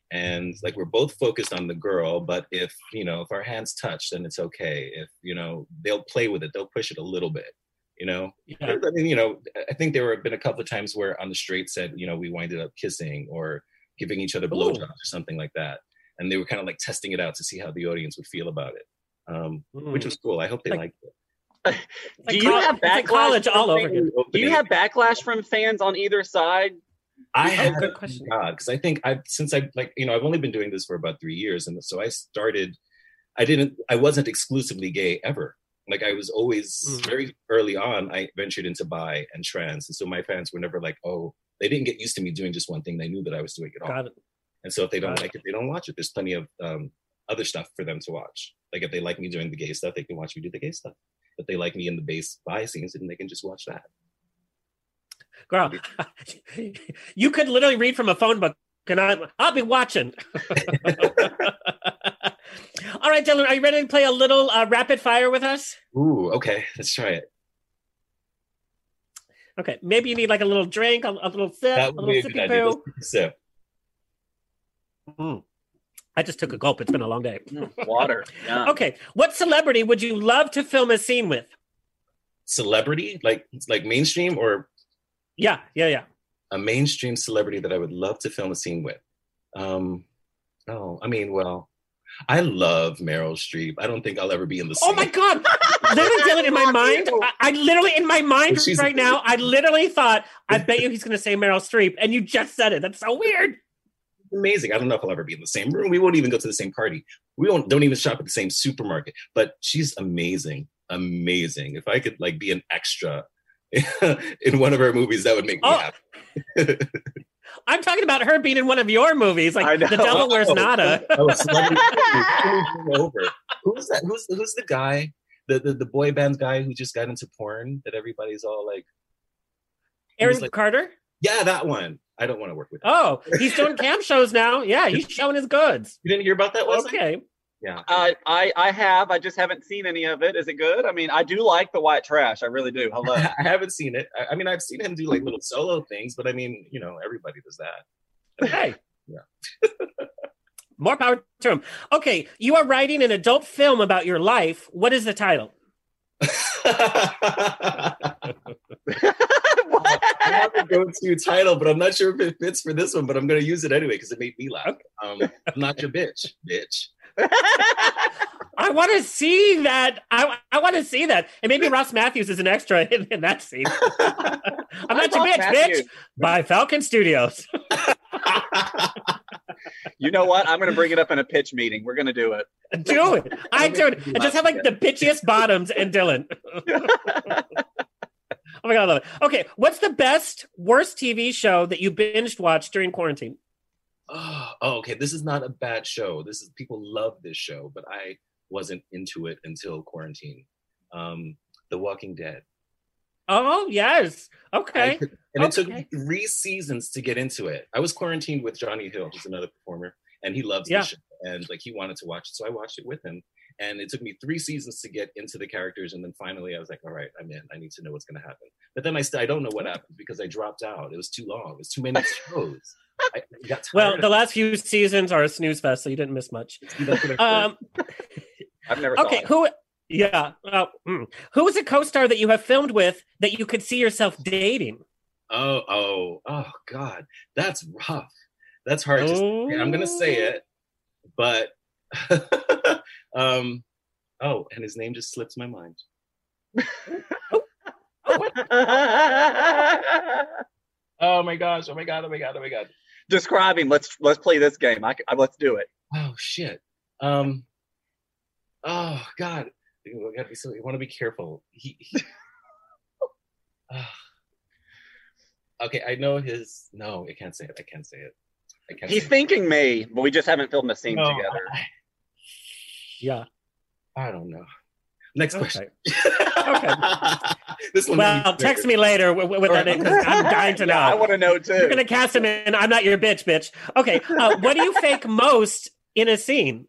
And like we're both focused on the girl but if you know if our hands touch then it's okay. If you know they'll play with it. They'll push it a little bit you know? Yeah. i mean you know i think there have been a couple of times where on the straight said you know we winded up kissing or giving each other blowjobs or something like that. And they were kind of like testing it out to see how the audience would feel about it um, mm. which was cool. I hope they like, liked it do you have backlash college all over here? Do you have backlash from fans on either side? I have a good question. God, because I think I've since I like you know I've only been doing this for about three years, and so I started. I didn't. I wasn't exclusively gay ever. Like I was always mm-hmm. very early on. I ventured into bi and trans, and so my fans were never like, oh, they didn't get used to me doing just one thing. They knew that I was doing it all. Got it. And so if they don't Got like it. it, they don't watch it. There's plenty of um, other stuff for them to watch. Like if they like me doing the gay stuff, they can watch me do the gay stuff that they like me in the base bi scenes and they can just watch that. Girl, you could literally read from a phone book and I, I'll be watching. All right, Dylan, are you ready to play a little uh, rapid fire with us? Ooh, okay, let's try it. Okay, maybe you need like a little drink, a, a little sip, a little sippy poo. Sip. Mm. I just took a gulp. It's been a long day. Water. Yeah. Okay. What celebrity would you love to film a scene with? Celebrity? Like like mainstream or Yeah, yeah, yeah. A mainstream celebrity that I would love to film a scene with. Um oh, I mean, well, I love Meryl Streep. I don't think I'll ever be in the scene. Oh my god! literally, in my mind, I, I, literally in my mind right now, I literally thought, I bet you he's going to say Meryl Streep, and you just said it. That's so weird amazing. I don't know if I'll ever be in the same room. We won't even go to the same party. We won't don't even shop at the same supermarket. But she's amazing, amazing. If I could like be an extra in one of her movies, that would make me Oh. happy. I'm talking about her being in one of your movies, like The Devil Wears Oh, Nada. Oh, oh over. Who's that? Who's who's the guy? The, the the boy band guy who just got into porn that everybody's all like. Aaron like- Carter? Yeah, that one. I don't want to work with. Him. Oh, he's doing camp shows now. Yeah, he's showing his goods. You didn't hear about that? Wesley? Okay. Yeah. I, I I have. I just haven't seen any of it. Is it good? I mean, I do like the white trash. I really do. Hello. I haven't seen it. I, I mean, I've seen him do like little solo things, but I mean, you know, everybody does that. Hey. Yeah. More power to him. Okay, you are writing an adult film about your life. What is the title? I have a go-to title, but I'm not sure if it fits for this one. But I'm going to use it anyway because it made me laugh. Um, I'm not your bitch, bitch. I want to see that. I, I want to see that. And maybe Ross Mathews is an extra in, in that scene. I'm not your bitch, Mathews. bitch. By Falcon Studios. You know what? I'm going to bring it up in a pitch meeting. We're going to do it. Do it. I do it. I just have like the bitchiest bottoms and Dylan. oh my god, I love it. Okay, what's the best, worst TV show that you binged watched during quarantine? Oh, oh, okay. This is not a bad show. This is people love this show, but I wasn't into it until quarantine. Um, The Walking Dead. Oh yes. Okay. could- and it took Okay. three seasons to get into it. I was quarantined with Johnny Hill, who's another performer, and he loves Yeah. the show. And like he wanted to watch it, so I watched it with him. And it took me three seasons to get into the characters, and then finally I was like, "All right, I'm in. I need to know what's going to happen." But then I still I don't know what happened because I dropped out. It was too long. It was too many shows. I, I got tired Well, the last few seasons are a snooze fest, so you didn't miss much. Um, I've never. okay, who? Yeah. Uh, mm. Who is a co-star that you have filmed with that you could see yourself dating? Oh, oh, oh, God, that's rough. That's hard. to say. I'm gonna say it, but um, oh, and his name just slips my mind. Oh my gosh! Oh my god! Oh my god! Oh my god! Describe him. Let's let's play this game. I let's do it. Oh shit! Um, oh god! You gotta be so. You want to be careful. He. he Ah. okay, I know his. No, I can't say it. I can't say it. I can't. He's say thinking me, but we just haven't filmed the scene No, together. Yeah. I don't know. Next question. Okay. This one. Well, text triggered. me later with, with that name 'cause I'm dying to know. Yeah, I want to know too. You're gonna cast him in. I'm not your bitch, bitch. Okay. Uh, what do you fake most in a scene?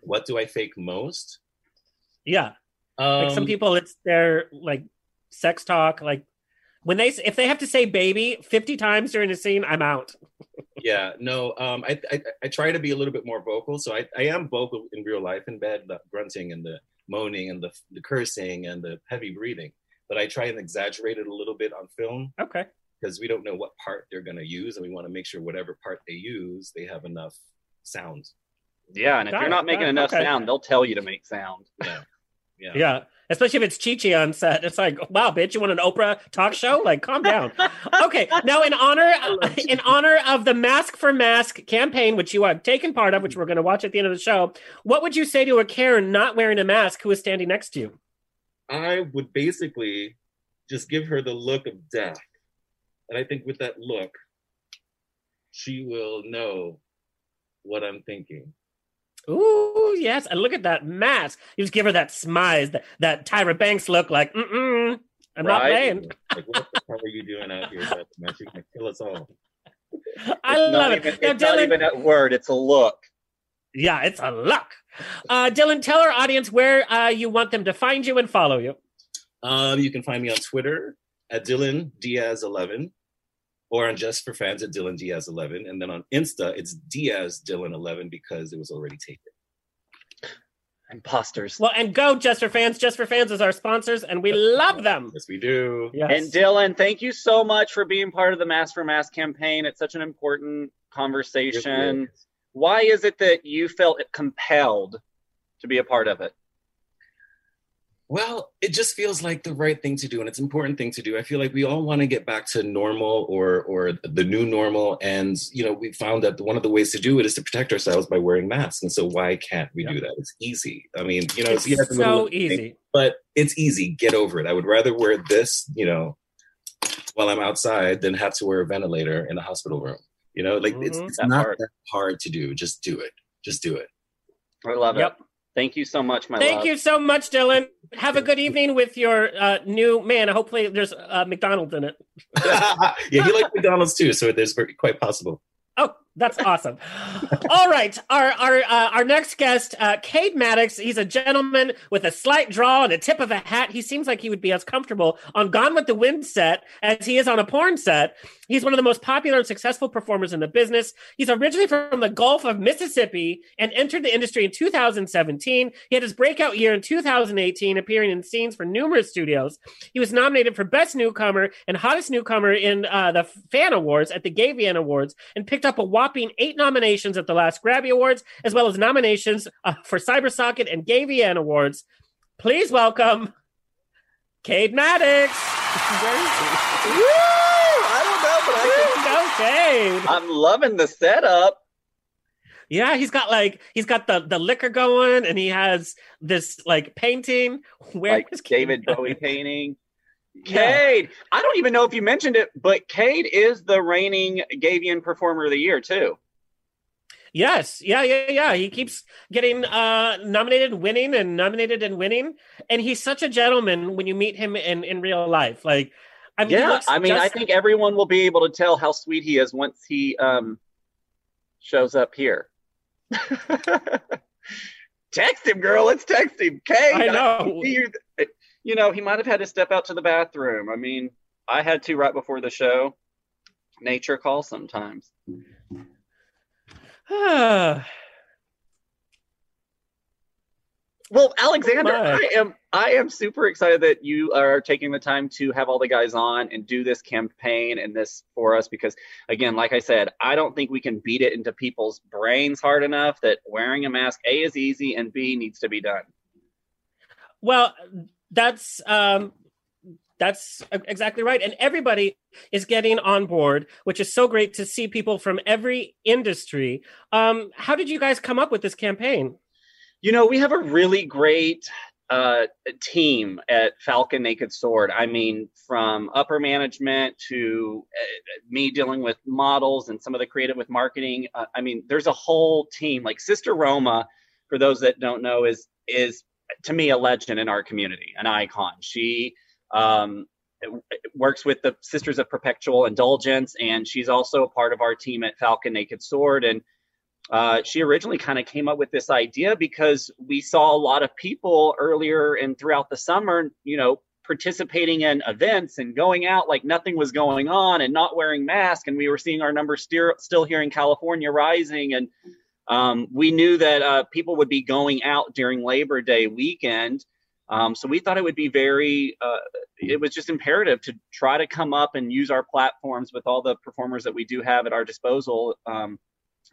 What do I fake most? Yeah. Um, Like some people, it's their like sex talk. Like when they if they have to say baby 50 times during a scene, I'm out. yeah no um I, I i try to be a little bit more vocal so i i am vocal in real life in bed the grunting and the moaning and the the cursing and the heavy breathing but i try and exaggerate it a little bit on film Okay. because we don't know what part they're going to use and we want to make sure whatever part they use they have enough sound Yeah, and if Got you're it, not making it, enough okay. sound, they'll tell you to make sound. yeah yeah Yeah. Especially if it's Chi Chi on set. It's like, wow, bitch, you want an Oprah talk show? Like, calm down. Okay. Now, in honor in honor of the Mask for Mask campaign, which you have taken part of, which we're going to watch at the end of the show, what would you say to a Karen not wearing a mask who is standing next to you? I would basically just give her the look of death and i think with that look she will know what i'm thinking Ooh, yes. And look at that mask. You just give her that smize, that, that Tyra Banks look like, mm-mm, I'm not playing. like what the hell are you doing out here Beth? man she's gonna kill us all I It's love even, it. Now, It's not even a word. It's a look. Yeah, it's a luck. Uh, Dylan, tell our audience where uh, you want them to find you and follow you. Um, you can find me on Twitter at Dylan Diaz eleven, or on Just for Fans at Dylan Diaz eleven, and then on Insta it's Diaz Dylan eleven because it was already taken. Imposters. Well, and go Just for Fans. Just for Fans is our sponsors, and we love them. Yes, we do. Yes. And Dylan, thank you so much for being part of the Mask for Mask campaign. It's such an important conversation. Why is it that you felt compelled to be a part of it? Well, it just feels like the right thing to do, and it's an important thing to do. I feel like we all want to get back to normal or or the new normal, and you know, we found that one of the ways to do it is to protect ourselves by wearing masks. And so, why can't we do that? It's easy. I mean, you know, It's you so look- easy. but it's easy. Get over it. I would rather wear this, you know, while I'm outside than have to wear a ventilator in a hospital room. You know, like it's, Mhm. it's That not part. that hard to do. Just do it. Just do it. I love Yep. it. Thank you so much, my love. Thank love. you so much, Dylan. Have a good evening with your uh, new man. Hopefully, there's uh, McDonald's in it. yeah, he likes McDonald's too, so there's quite possible. That's awesome. All right, our our uh, our next guest, uh, Cade Maddox. He's a gentleman with a slight draw and a tip of a hat. He seems like he would be as comfortable on Gone with the Wind set as he is on a porn set. He's one of the most popular and successful performers in the business. He's originally from the Gulf of Mississippi and entered the industry in 2017. He had his breakout year in 2018, appearing in scenes for numerous studios. He was nominated for Best Newcomer and Hottest Newcomer in uh, the Fan Awards at the GayVN Awards and picked up a eight nominations at the last Grabby Awards, as well as nominations uh, for Cybersocket and GayVN Awards. Please welcome Cade Maddox. I don't know, but I Go, Cade. can. I'm loving the setup. Yeah, he's got like he's got the the liquor going, and he has this like painting. Where like is Cade David Bowie painting. Yeah. Cade, I don't even know if you mentioned it, but Cade is the reigning GayVN Performer of the Year too. Yes, yeah, yeah, yeah. He keeps getting uh nominated, winning, and nominated and winning, and he's such a gentleman when you meet him in in real life. Like, I mean, yeah, I mean, I think everyone will be able to tell how sweet he is once he um shows up here. text him, girl. Let's text him. Cade, I know. see you. Know, he might have had to step out to the bathroom. I mean, I had to right before the show. Nature calls sometimes. Well, Alexander. I am I am super excited that you are taking the time to have all the guys on and do this campaign and this for us because again, like I said, I don't think we can beat it into people's brains hard enough that wearing a mask A is easy and B needs to be done. Well, that's um that's exactly right. And everybody is getting on board, which is so great to see people from every industry. Um, how did you guys come up with this campaign? You know, we have a really great uh, team at Falcon Naked Sword. I mean, from upper management to uh, me dealing with models and some of the creative with marketing. Uh, I mean, there's a whole team. Like Sister Roma, for those that don't know, is is to me a legend in our community, an icon. She um, works with the Sisters of Perpetual Indulgence, and she's also a part of our team at Falcon Naked Sword. And uh, she originally kind of came up with this idea because we saw a lot of people earlier and throughout the summer, you know, participating in events and going out like nothing was going on and not wearing masks. And we were seeing our numbers still, still here in California rising. And um, we knew that uh, people would be going out during Labor Day weekend. Um, so we thought it would be very, uh, it was just imperative to try to come up and use our platforms with all the performers that we do have at our disposal. Um,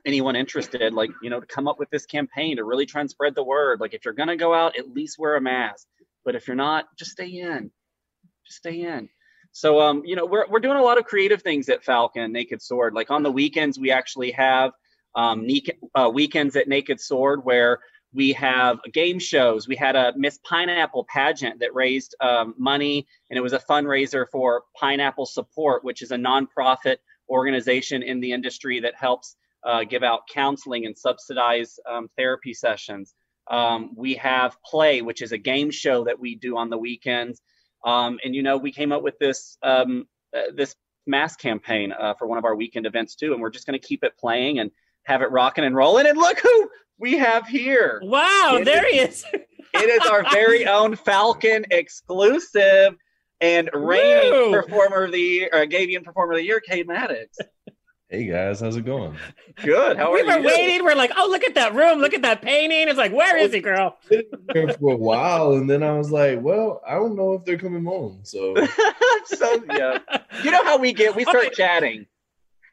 anyone interested, like, you know, to come up with this campaign to really try and spread the word. Like, if you're going to go out, at least wear a mask. But if you're not, just stay in. Just stay in. So, um, you know, we're, we're doing a lot of creative things at Falcon Naked Sword. Like on the weekends, we actually have um, uh, weekends at Naked Sword where we have game shows. We had a Miss Pineapple pageant that raised um, money, and it was a fundraiser for Pineapple Support, which is a nonprofit organization in the industry that helps uh, give out counseling and subsidize um, therapy sessions. Um, we have Play, which is a game show that we do on the weekends. Um, and you know, we came up with this um, uh, this mask campaign uh, for one of our weekend events too, and we're just going to keep it playing and have it rocking and rolling. And look who we have here! Wow, It there is- he is. it is our very own Falcon exclusive and reigning Woo! performer of the year, uh, GayVN performer of the year, Cade Maddox. Hey guys, how's it going? Good. How are we you? were waiting. We're like, oh, look at that room. Look at that painting. It's like, where is he, girl? Here for a while, and then I was like, well, I don't know if they're coming home. So so yeah, you know how we get. We start chatting.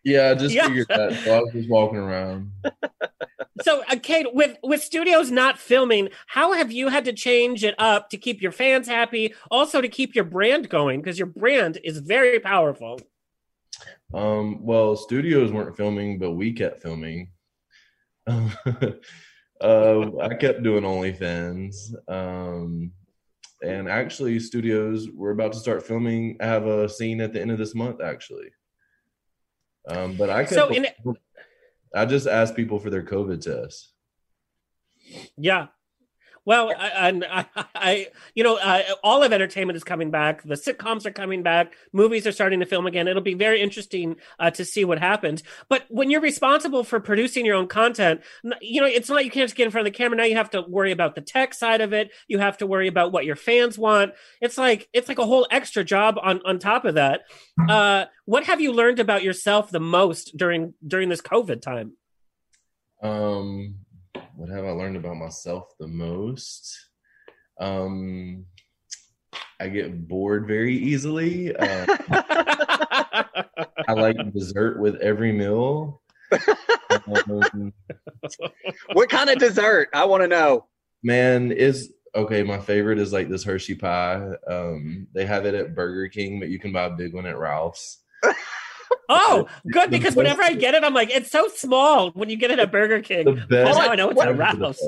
Yeah, I just Yeah. figured that. So I was just walking around. so, uh, Cade, with with studios not filming, how have you had to change it up to keep your fans happy, also to keep your brand going? Because your brand is very powerful. Um, well, studios weren't filming, but we kept filming. uh, I kept doing OnlyFans. Um, and actually, studios, we're about to start filming. I have a scene at the end of this month, actually. Um, but I kept, So in- I just asked people for their COVID tests. Yeah. Well, I, and I, I, you know, uh, all of entertainment is coming back. The sitcoms are coming back. Movies are starting to film again. It'll be very interesting uh, to see what happens. But when you're responsible for producing your own content, you know, it's not you can't just get in front of the camera. Now you have to worry about the tech side of it. You have to worry about what your fans want. It's like it's like a whole extra job on on top of that. Uh, what have you learned about yourself the most during during this COVID time? Um, what have I learned about myself the most? Um, I get bored very easily. Uh, I like dessert with every meal. Um, What kind of dessert? I want to know. man, is okay. My favorite is like this Hershey pie. Um, they have it at Burger King, but you can buy a big one at Ralph's. Oh, good because whenever I get it, I'm like, it's so small. When you get it at Burger King, best- oh, now I know it's What- at Ralph's.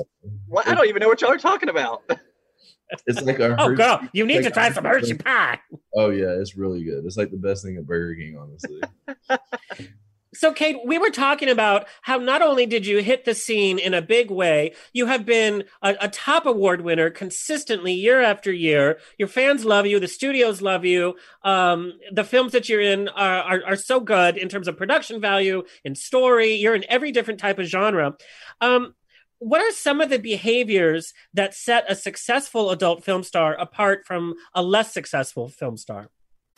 What? I don't even know what y'all are talking about. It's like a Oh, Hershey- girl, you need like to try some Hershey pie. Oh yeah, it's really good. It's like the best thing at Burger King, honestly. So, Cade, we were talking about how not only did you hit the scene in a big way, you have been a, a top award winner consistently year after year. Your fans love you, the studios love you. Um, the films that you're in are, are, are so good in terms of production value and story. You're in every different type of genre. Um, what are some of the behaviors that set a successful adult film star apart from a less successful film star?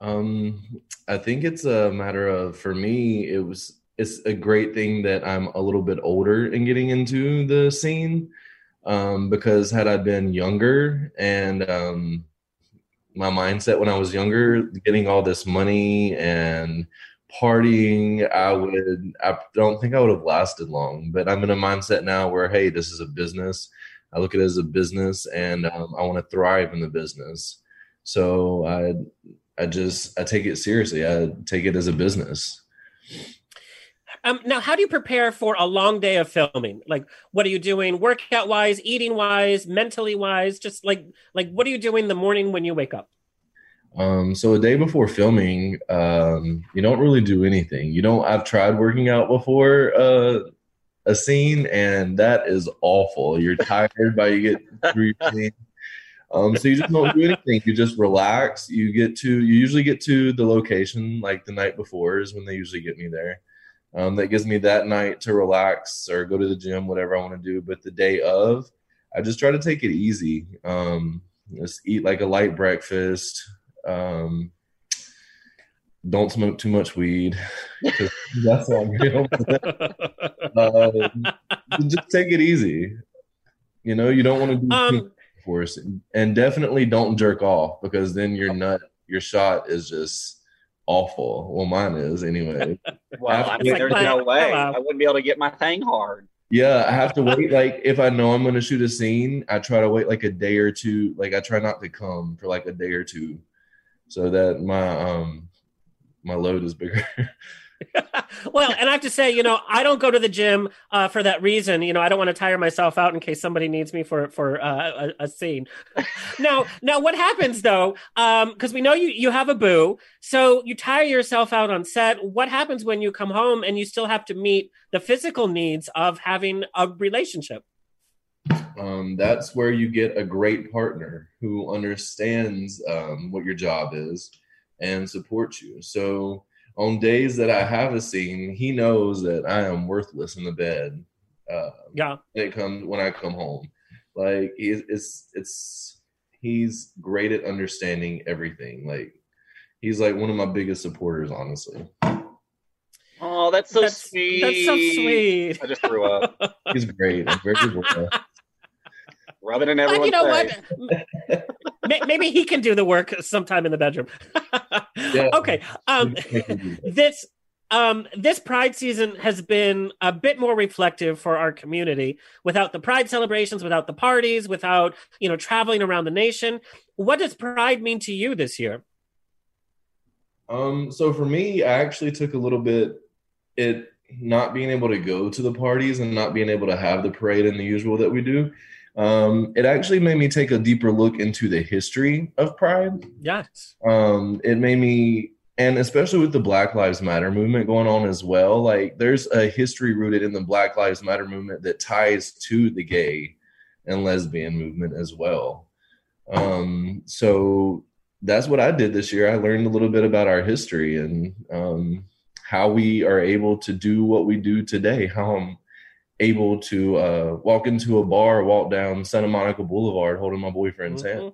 Um, I think it's a matter of for me, it was it's a great thing that I'm a little bit older and getting into the scene. Um, because had I been younger and um my mindset when I was younger, getting all this money and partying, I would I don't think I would have lasted long. But I'm in a mindset now where hey, this is a business. I look at it as a business and um, I want to thrive in the business. So I I just I take it seriously. I take it as a business. Um, now, how do you prepare for a long day of filming? Like, what are you doing, workout wise, eating wise, mentally wise? Just like, like, what are you doing the morning when you wake up? Um, so a day before filming, um, you don't really do anything. You don't. I've tried working out before uh, a scene, and that is awful. You're tired by you get through your scene. Um, so you just don't do anything. You just relax. You get to. You usually get to the location like the night before is when they usually get me there. Um, that gives me that night to relax or go to the gym, whatever I want to do. But the day of, I just try to take it easy. Um, just eat like a light breakfast. Um, don't smoke too much weed. That's all real. um, just take it easy. You know, you don't want to do Um, for us, and definitely don't jerk off because then your nut, your shot is just awful. Well, mine is anyway. Well, I mean, there's no way. Hello. I wouldn't be able to get my thing hard. Yeah, I have to wait. Like if I know I'm going to shoot a scene, I try to wait like a day or two. Like I try not to come for like a day or two, so that my um my load is bigger. well, and I have to say, you know, I don't go to the gym uh, for that reason. You know, I don't want to tire myself out in case somebody needs me for for uh, a, a scene. now, now, what happens though? Because we know you you have a boo, so you tire yourself out on set. What happens when you come home and you still have to meet the physical needs of having a relationship? Um, that's where you get a great partner who understands um, what your job is and supports you. So on days that I have a scene, he knows that I am worthless in the bed. Uh, yeah, it comes when I come home. Like he- it's it's he's great at understanding everything. Like he's like one of my biggest supporters, honestly. Oh, that's so That's- sweet. that's so sweet. I just threw up. He's great. I'm very. Rub it in But you know face. what? Maybe he can do the work sometime in the bedroom. Okay. Um, this um, this Pride season has been a bit more reflective for our community. Without the Pride celebrations, without the parties, without you know traveling around the nation, what does Pride mean to you this year? Um, so for me, I actually took a little bit it not being able to go to the parties and not being able to have the parade and the usual that we do. Um, it actually made me take a deeper look into the history of Pride. Yes. Um, it made me, and especially with the Black Lives Matter movement going on as well, like there's a history rooted in the Black Lives Matter movement that ties to the gay and lesbian movement as well. Um, so that's what I did this year. I learned a little bit about our history and um, how we are able to do what we do today. How I'm able to uh, walk into a bar, walk down Santa Monica Boulevard, holding my boyfriend's hand.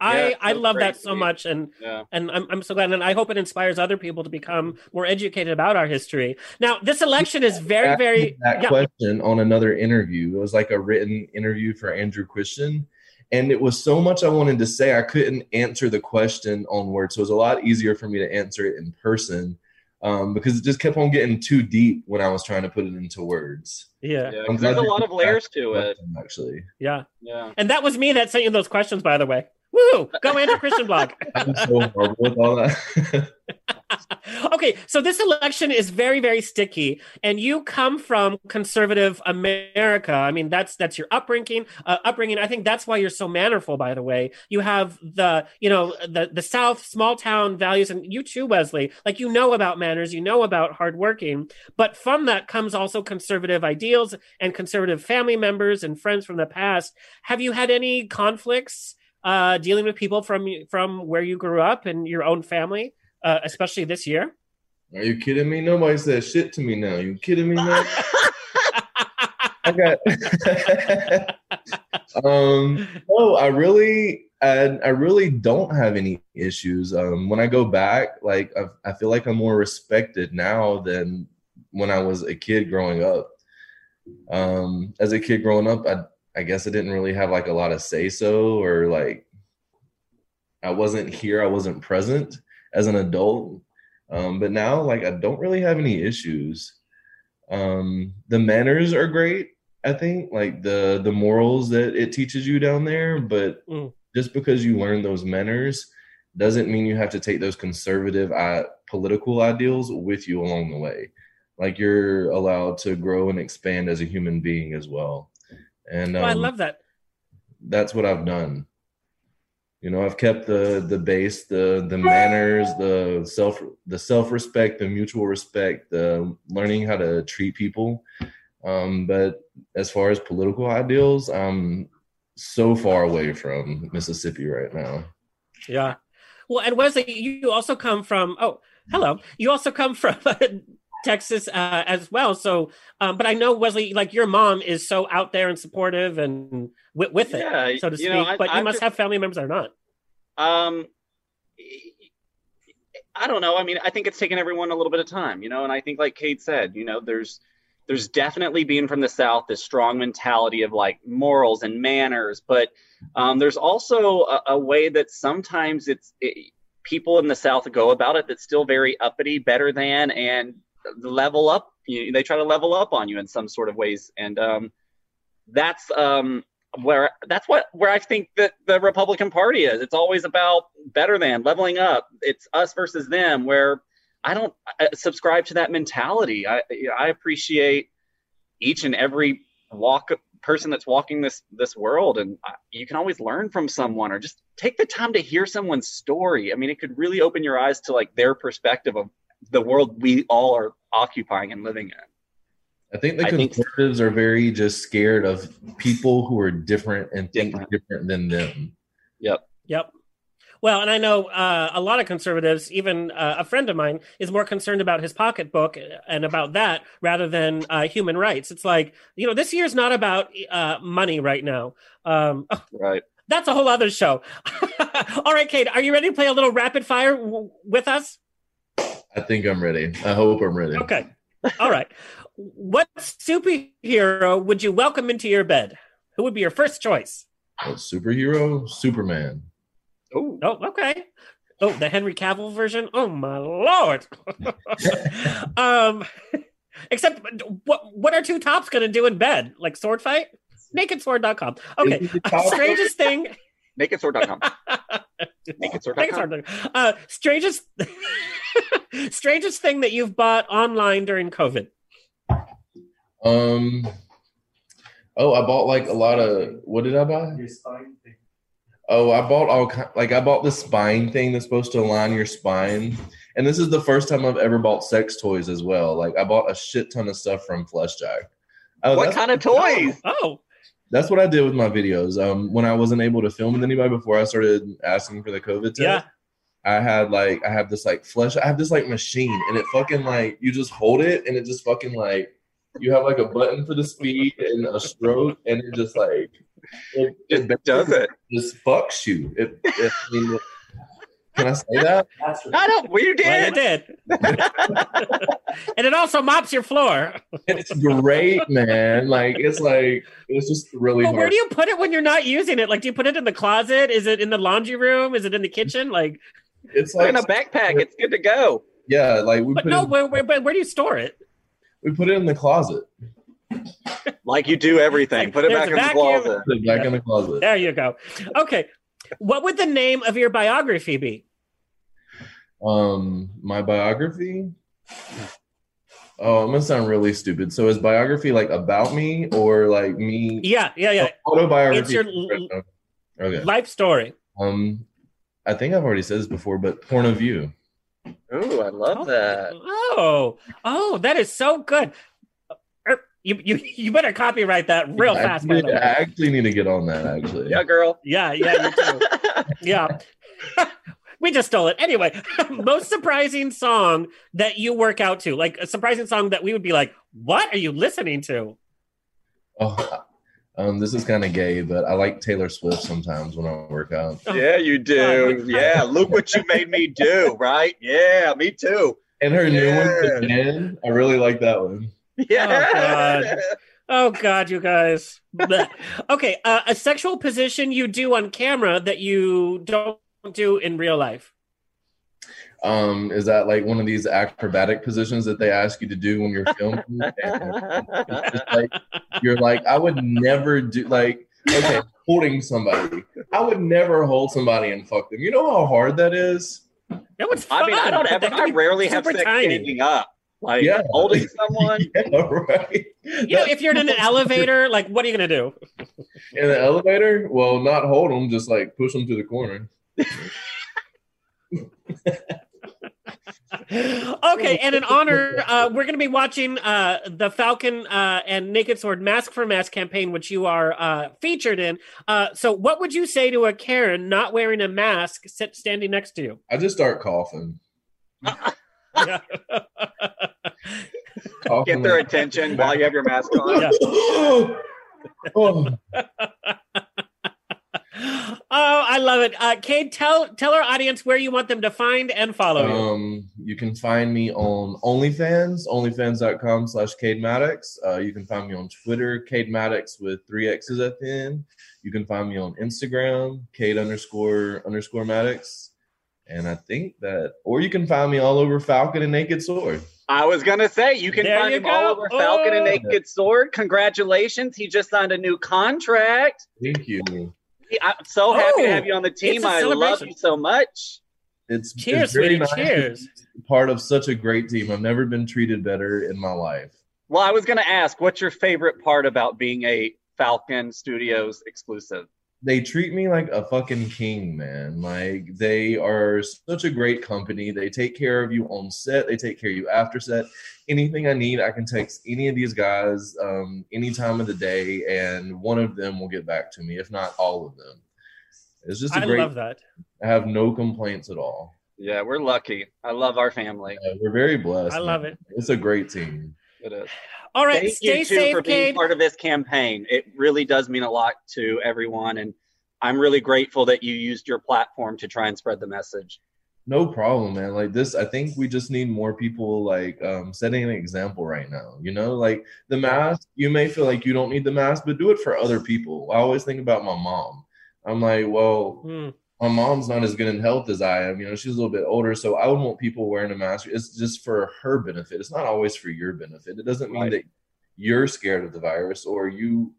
I Yeah, I so love that crazy. so much, and Yeah. and I'm I'm so glad, and I hope it inspires other people to become more educated about our history. Now, this election is very asked very that yeah. question on another interview. It was like a written interview for Andrew Christian. And it was so much I wanted to say, I couldn't answer the question on words. So it was a lot easier for me to answer it in person um, because it just kept on getting too deep when I was trying to put it into words. Yeah. Yeah, there's a lot of layers to it. Actually, Yeah. Yeah. And that was me that sent you those questions, by the way. Woo! Go Andrew Christian blog. I'm so horrible with all that. okay, so this election is very, very sticky, and you come from conservative America. I mean, that's that's your upbringing. Uh, upbringing. I think that's why you're so mannerful. By the way, you have the you know the the South small town values, and you too, Wesley. Like you know about manners, you know about hardworking, but from that comes also conservative ideals and conservative family members and friends from the past. Have you had any conflicts? Uh, dealing with people from from where you grew up and your own family, uh, especially this year. Are you kidding me? Nobody says shit to me now. You kidding me now? I got. um, no, I really, I, I really don't have any issues. Um, when I go back, like I, I feel like I'm more respected now than when I was a kid growing up. Um, as a kid growing up, I, I guess I didn't really have like a lot of say so or like I wasn't here, I wasn't present as an adult. Um, but now, like, I don't really have any issues. Um, the manners are great. I think, like the the morals that it teaches you down there. But Mm. just because you learn those manners doesn't mean you have to take those conservative uh, political ideals with you along the way. Like you're allowed to grow and expand as a human being as well. And Oh, I um, love that. that's what I've done. You know, I've kept the the base, the the manners, the self the self respect, the mutual respect, the learning how to treat people. Um, but as far as political ideals, I'm so far away from Mississippi right now. Yeah. Well, and Wesley, you also come from. Oh, hello. You also come from Texas uh, as well. So, um, but I know Wesley, like your mom is so out there and supportive and with, with it, Yeah, so to speak. know, I- but you I've must just- have family members that are not. Um, I don't know. I mean, I think it's taken everyone a little bit of time, you know. And I think, like Cade said, you know, there's there's definitely being from the South this strong mentality of like morals and manners, but um, there's also a, a way that sometimes it's it, people in the South go about it that's still very uppity, better than, and level up. You, they try to level up on you in some sort of ways, and um, that's um, where that's what where I think that the Republican Party is. It's always about better than leveling up. It's us versus them. Where I don't uh, subscribe to that mentality. I I appreciate each and every walk person that's walking this this world, and you can always learn from someone, or just take the time to hear someone's story. I mean, it could really open your eyes to like their perspective of the world we all are occupying and living in. I think the I think- conservatives are very just scared of people who are different and think different than them. Yep. Yep. Well, and I know uh, a lot of conservatives, even uh, a friend of mine, is more concerned about his pocketbook and about that rather than uh, human rights. It's like, you know, this year's not about uh, money right now. Um, Right. that's a whole other show. All right, Cade, are you ready to play a little rapid fire w- with us? I think I'm ready. I hope I'm ready. Okay. All right. What superhero would you welcome into your bed? Who would be your first choice? A superhero, Superman. Oh, Oh, okay. Oh, the Henry Cavill version. Oh my lord. um, except what what are two tops going to do in bed? Like sword fight? Nakedsword.com. Okay. Is it the top? strangest thing. Nakedsword.com. Nakedsword.com. Nakedsword.com. Uh, strangest strangest thing that you've bought online during COVID. Um. Oh, I bought like a lot of. What did I buy? Your spine thing. Oh, I bought all ki- like I bought the spine thing that's supposed to align your spine, and this is the first time I've ever bought sex toys as well. Like I bought a shit ton of stuff from FleshJack. Oh, What kind of toys? Oh, That's what I did with my videos. Um, when I wasn't able to film with anybody before I started asking for the COVID test. Yeah. I had like I have this like flesh. I have this like machine, and it fucking like you just hold it, and it just fucking like you have like a button for the speed and a stroke, and it just like it, it does it. Just fucks you. It, it, I mean, can I say that? I don't. Well, you Well, you did. did. and it also mops your floor. It's great, man. Like it's like it's just really But hard. where do you put it when you're not using it? Like, do you put it in the closet? Is it in the laundry room? Is it in the kitchen? Like, it's like in a backpack. It's good to go. yeah, like we but put no, it, where, where, but where do you store it? we put it in the closet. Like you do everything. Put it There's back a in the closet. Put it back in the closet. There you go. Okay. What would the name of your biography be? Um, my biography. Oh, I'm gonna sound really stupid. So is biography like about me or like me? Yeah, yeah, yeah. Autobiography. It's your l- okay. life story. Um, I think I've already said this before, but point of view. Ooh, I love that. Oh, oh, that is so good. Er, You, you, you better copyright that real I fast. by actually, the I actually need to get on that. Actually, Yeah, girl. Yeah, yeah, you too. yeah. we just stole it. Anyway, most surprising song that you work out to, like a surprising song that we would be like, what are you listening to? Oh, um, this is kind of gay, but I like Taylor Swift sometimes when I work out. Yeah, you do. Yeah, look what you made me do, right? Yeah, me too. And her new one, again, I really like that one. Yeah. Oh, God. Oh God, you guys. Okay, uh, a sexual position you do on camera that you don't do in real life. Um, is that like one of these acrobatic positions that they ask you to do when you're filming? And it's just like, you're like, I would never do like okay, holding somebody. I would never hold somebody and fuck them. You know how hard that is? That was I mean, I don't ever. I rarely have super sex tiny. standing up. Like Yeah. holding someone. Yeah, right. You know, if you're in an elevator, like, what are you gonna do? In the elevator, well, not hold them, just like push them to the corner. Okay, and in honor, uh, we're going to be watching uh, the Falcon uh, and Naked Sword Mask for Mask campaign, which you are uh, featured in. Uh, so, what would you say to a Karen not wearing a mask sit, standing next to you? I just start coughing. Coughing Get their attention while you have your mask on. Yeah. oh, Oh, I love it. Uh, Cade, tell tell our audience where you want them to find and follow you. Um, you can find me on OnlyFans, onlyfans.com slash Cade Maddox. Uh, you can find me on Twitter, Cade Maddox with three X's at the end. You can find me on Instagram, Cade underscore underscore Maddox. And I think that, or you can find me all over Falcon and Naked Sword. I was gonna say you can There find you him all over Falcon and Oh. Naked Sword. Congratulations, he just signed a new contract. Thank you. He- I'm so happy to Oh, have you on the team. I love you so much. It's Cheers, it's very sweetie, nice to cheers. be Part of such a great team. I've never been treated better in my life. Well, I was going to ask, what's your favorite part about being a Falcon Studios exclusive? They treat me like a fucking king, man. Like they are such a great company. They take care of you on set. They take care of you after set. Anything I need, I can text any of these guys um, any time of the day, and one of them will get back to me, if not all of them. It's just a I great. love that. I have no complaints at all. Yeah, we're lucky. I love our family. Uh, we're very blessed. I love man. it. It's a great team. It is. All right, Thank stay you too safe, for being Cade. part of this campaign. It really does mean a lot to everyone, and I'm really grateful that you used your platform to try and spread the message. No problem, man. Like this, I think we just need more people like um, setting an example right now. You know, like the mask. You may feel like you don't need the mask, but do it for other people. I always think about my mom. I'm like, well, Hmm. My mom's not as good in health as I am. You know, she's a little bit older, so I would want people wearing a mask. It's just for her benefit. It's not always for your benefit. It doesn't mean Right. that you're scared of the virus or you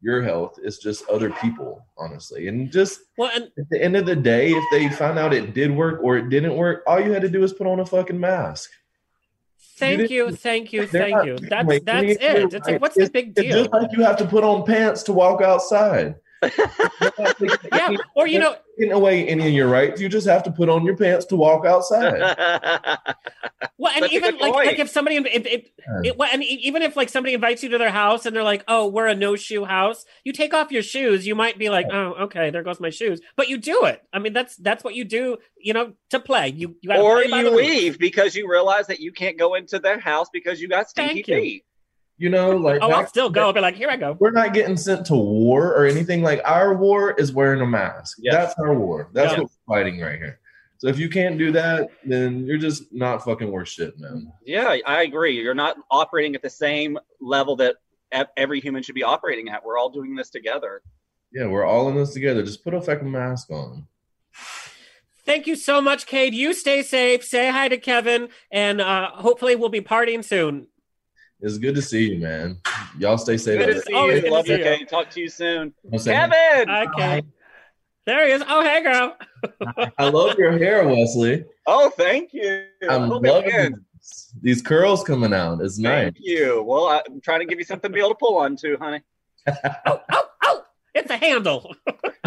your health. It's just other people, honestly. And just Well, and at the end of the day, if they found out it did work or it didn't work, all you had to do is put on a fucking mask. thank didn't- you, thank you, thank not you. That's that's any of your it. It's like, what's the It's- big It's deal? just like you have to put on pants to walk outside. Yeah, or you know, taking away any of your rights. You just have to put on your pants to walk outside. Well, and That's even like, like if somebody, if, if, Yeah. it, well, and e- even if like somebody invites you to their house and they're like, "Oh, we're a no shoe house," you take off your shoes. You might be like, "Oh, okay, there goes my shoes," but you do it. I mean, that's that's what you do. You know, to play. You you or play you leave because you realize that you can't go into their house because you got stinky Thank you. feet. You know, like Oh, I'll still go. I'll be like, "Here I go." we're not getting sent to war or anything. Like our war is wearing a mask. Yes. That's our war. That's Yeah. what we're fighting right here. So if you can't do that, then you're just not fucking worth shit, man. Yeah, I agree. You're not operating at the same level that every human should be operating at. We're all doing this together. Yeah, we're all in this together. Just put a fucking mask on. Thank you so much, Cade. You stay safe. Say hi to Kevin, and uh, hopefully we'll be partying soon. It's good to see you, man. Y'all stay safe. Good to see you. good to Love see you. you. Okay, talk to you soon. there. Kevin. Hi, Cade. There he is. Oh, hey, girl. I love your hair, Wesley. Oh, thank you. I'm oh, Hope it loving ends. these curls coming out. It's nice. Thank you. Well, I'm trying to give you something to be able to pull on to, honey. Oh, oh, oh! It's a handle.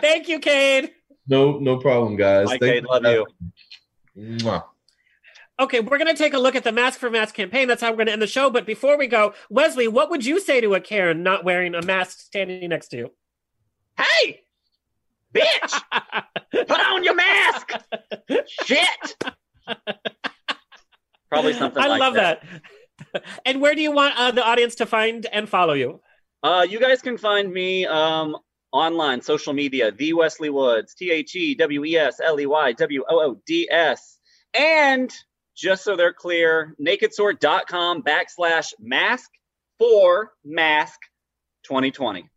Thank you, Cade. No, no problem, guys. Bye, Thank Cade. Love you. Mwah. Okay, we're going to take a look at the Mask for Mask campaign. That's how we're going to end the show. But before we go, Wesley, what would you say to a Karen not wearing a mask standing next to you? Hey, bitch, put on your mask. Shit. Probably something I like love that. that. And where do you want uh, the audience to find and follow you? Uh, you guys can find me um, online, social media, the Wesley Woods, T H E W E S L E Y W O O D S. And just so they're clear, nakedsword.com backslash mask for mask 2020.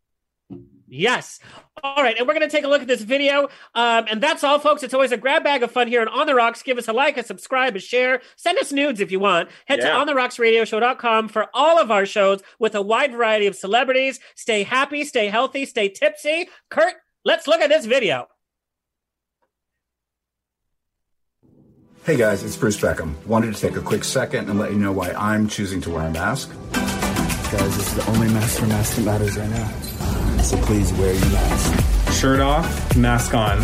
Yes. All right, and we're going to take a look at this video. Um, and that's all, folks. It's always a grab bag of fun here on On the Rocks. Give us a like, a subscribe, a share. Send us nudes if you want. Head Yeah. to ontherocksradioshow.com for all of our shows with a wide variety of celebrities. Stay happy, stay healthy, stay tipsy. Kurt, let's look at this video. Hey guys, it's Bruce Beckham. Wanted to take a quick second and let you know why I'm choosing to wear a mask. Guys, this is the only mask for mask that matters right now. So please wear your mask. Shirt off, mask on.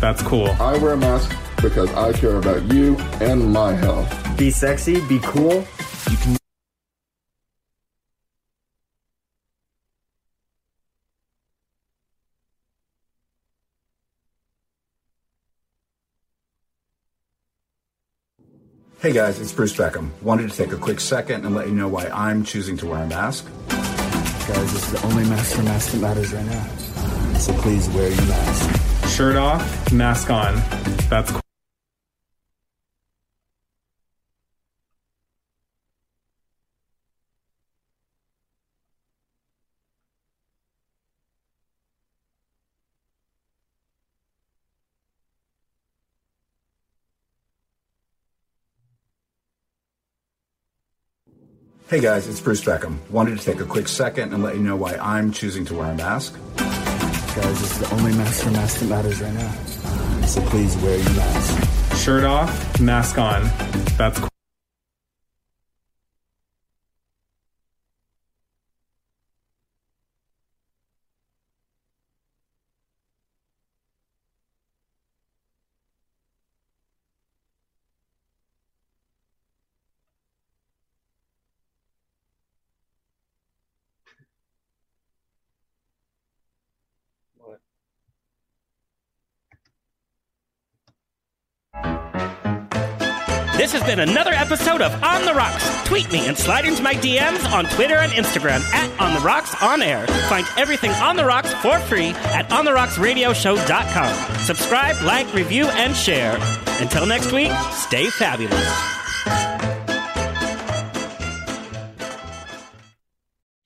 That's cool. I wear a mask because I care about you and my health. Be sexy, be cool. You can Hey guys, it's Bruce Beckham. Wanted to take a quick second and let you know why I'm choosing to wear a mask. Guys, this is the only mask for mask that matters right now. So please wear your mask. Shirt off, mask on. That's cool. Hey guys, it's Bruce Beckham. Wanted to take a quick second and let you know why I'm choosing to wear a mask. Guys, this is the only mask for mask that matters right now. So please wear your mask. Shirt off, mask on. That's cool. This has been another episode of On the Rocks. Tweet me and slide into my DMs on Twitter and Instagram at On the Rocks On Air. Find everything On the Rocks for free at OnTheRocksRadioShow.com. Subscribe, like, review, and share. Until next week, stay fabulous.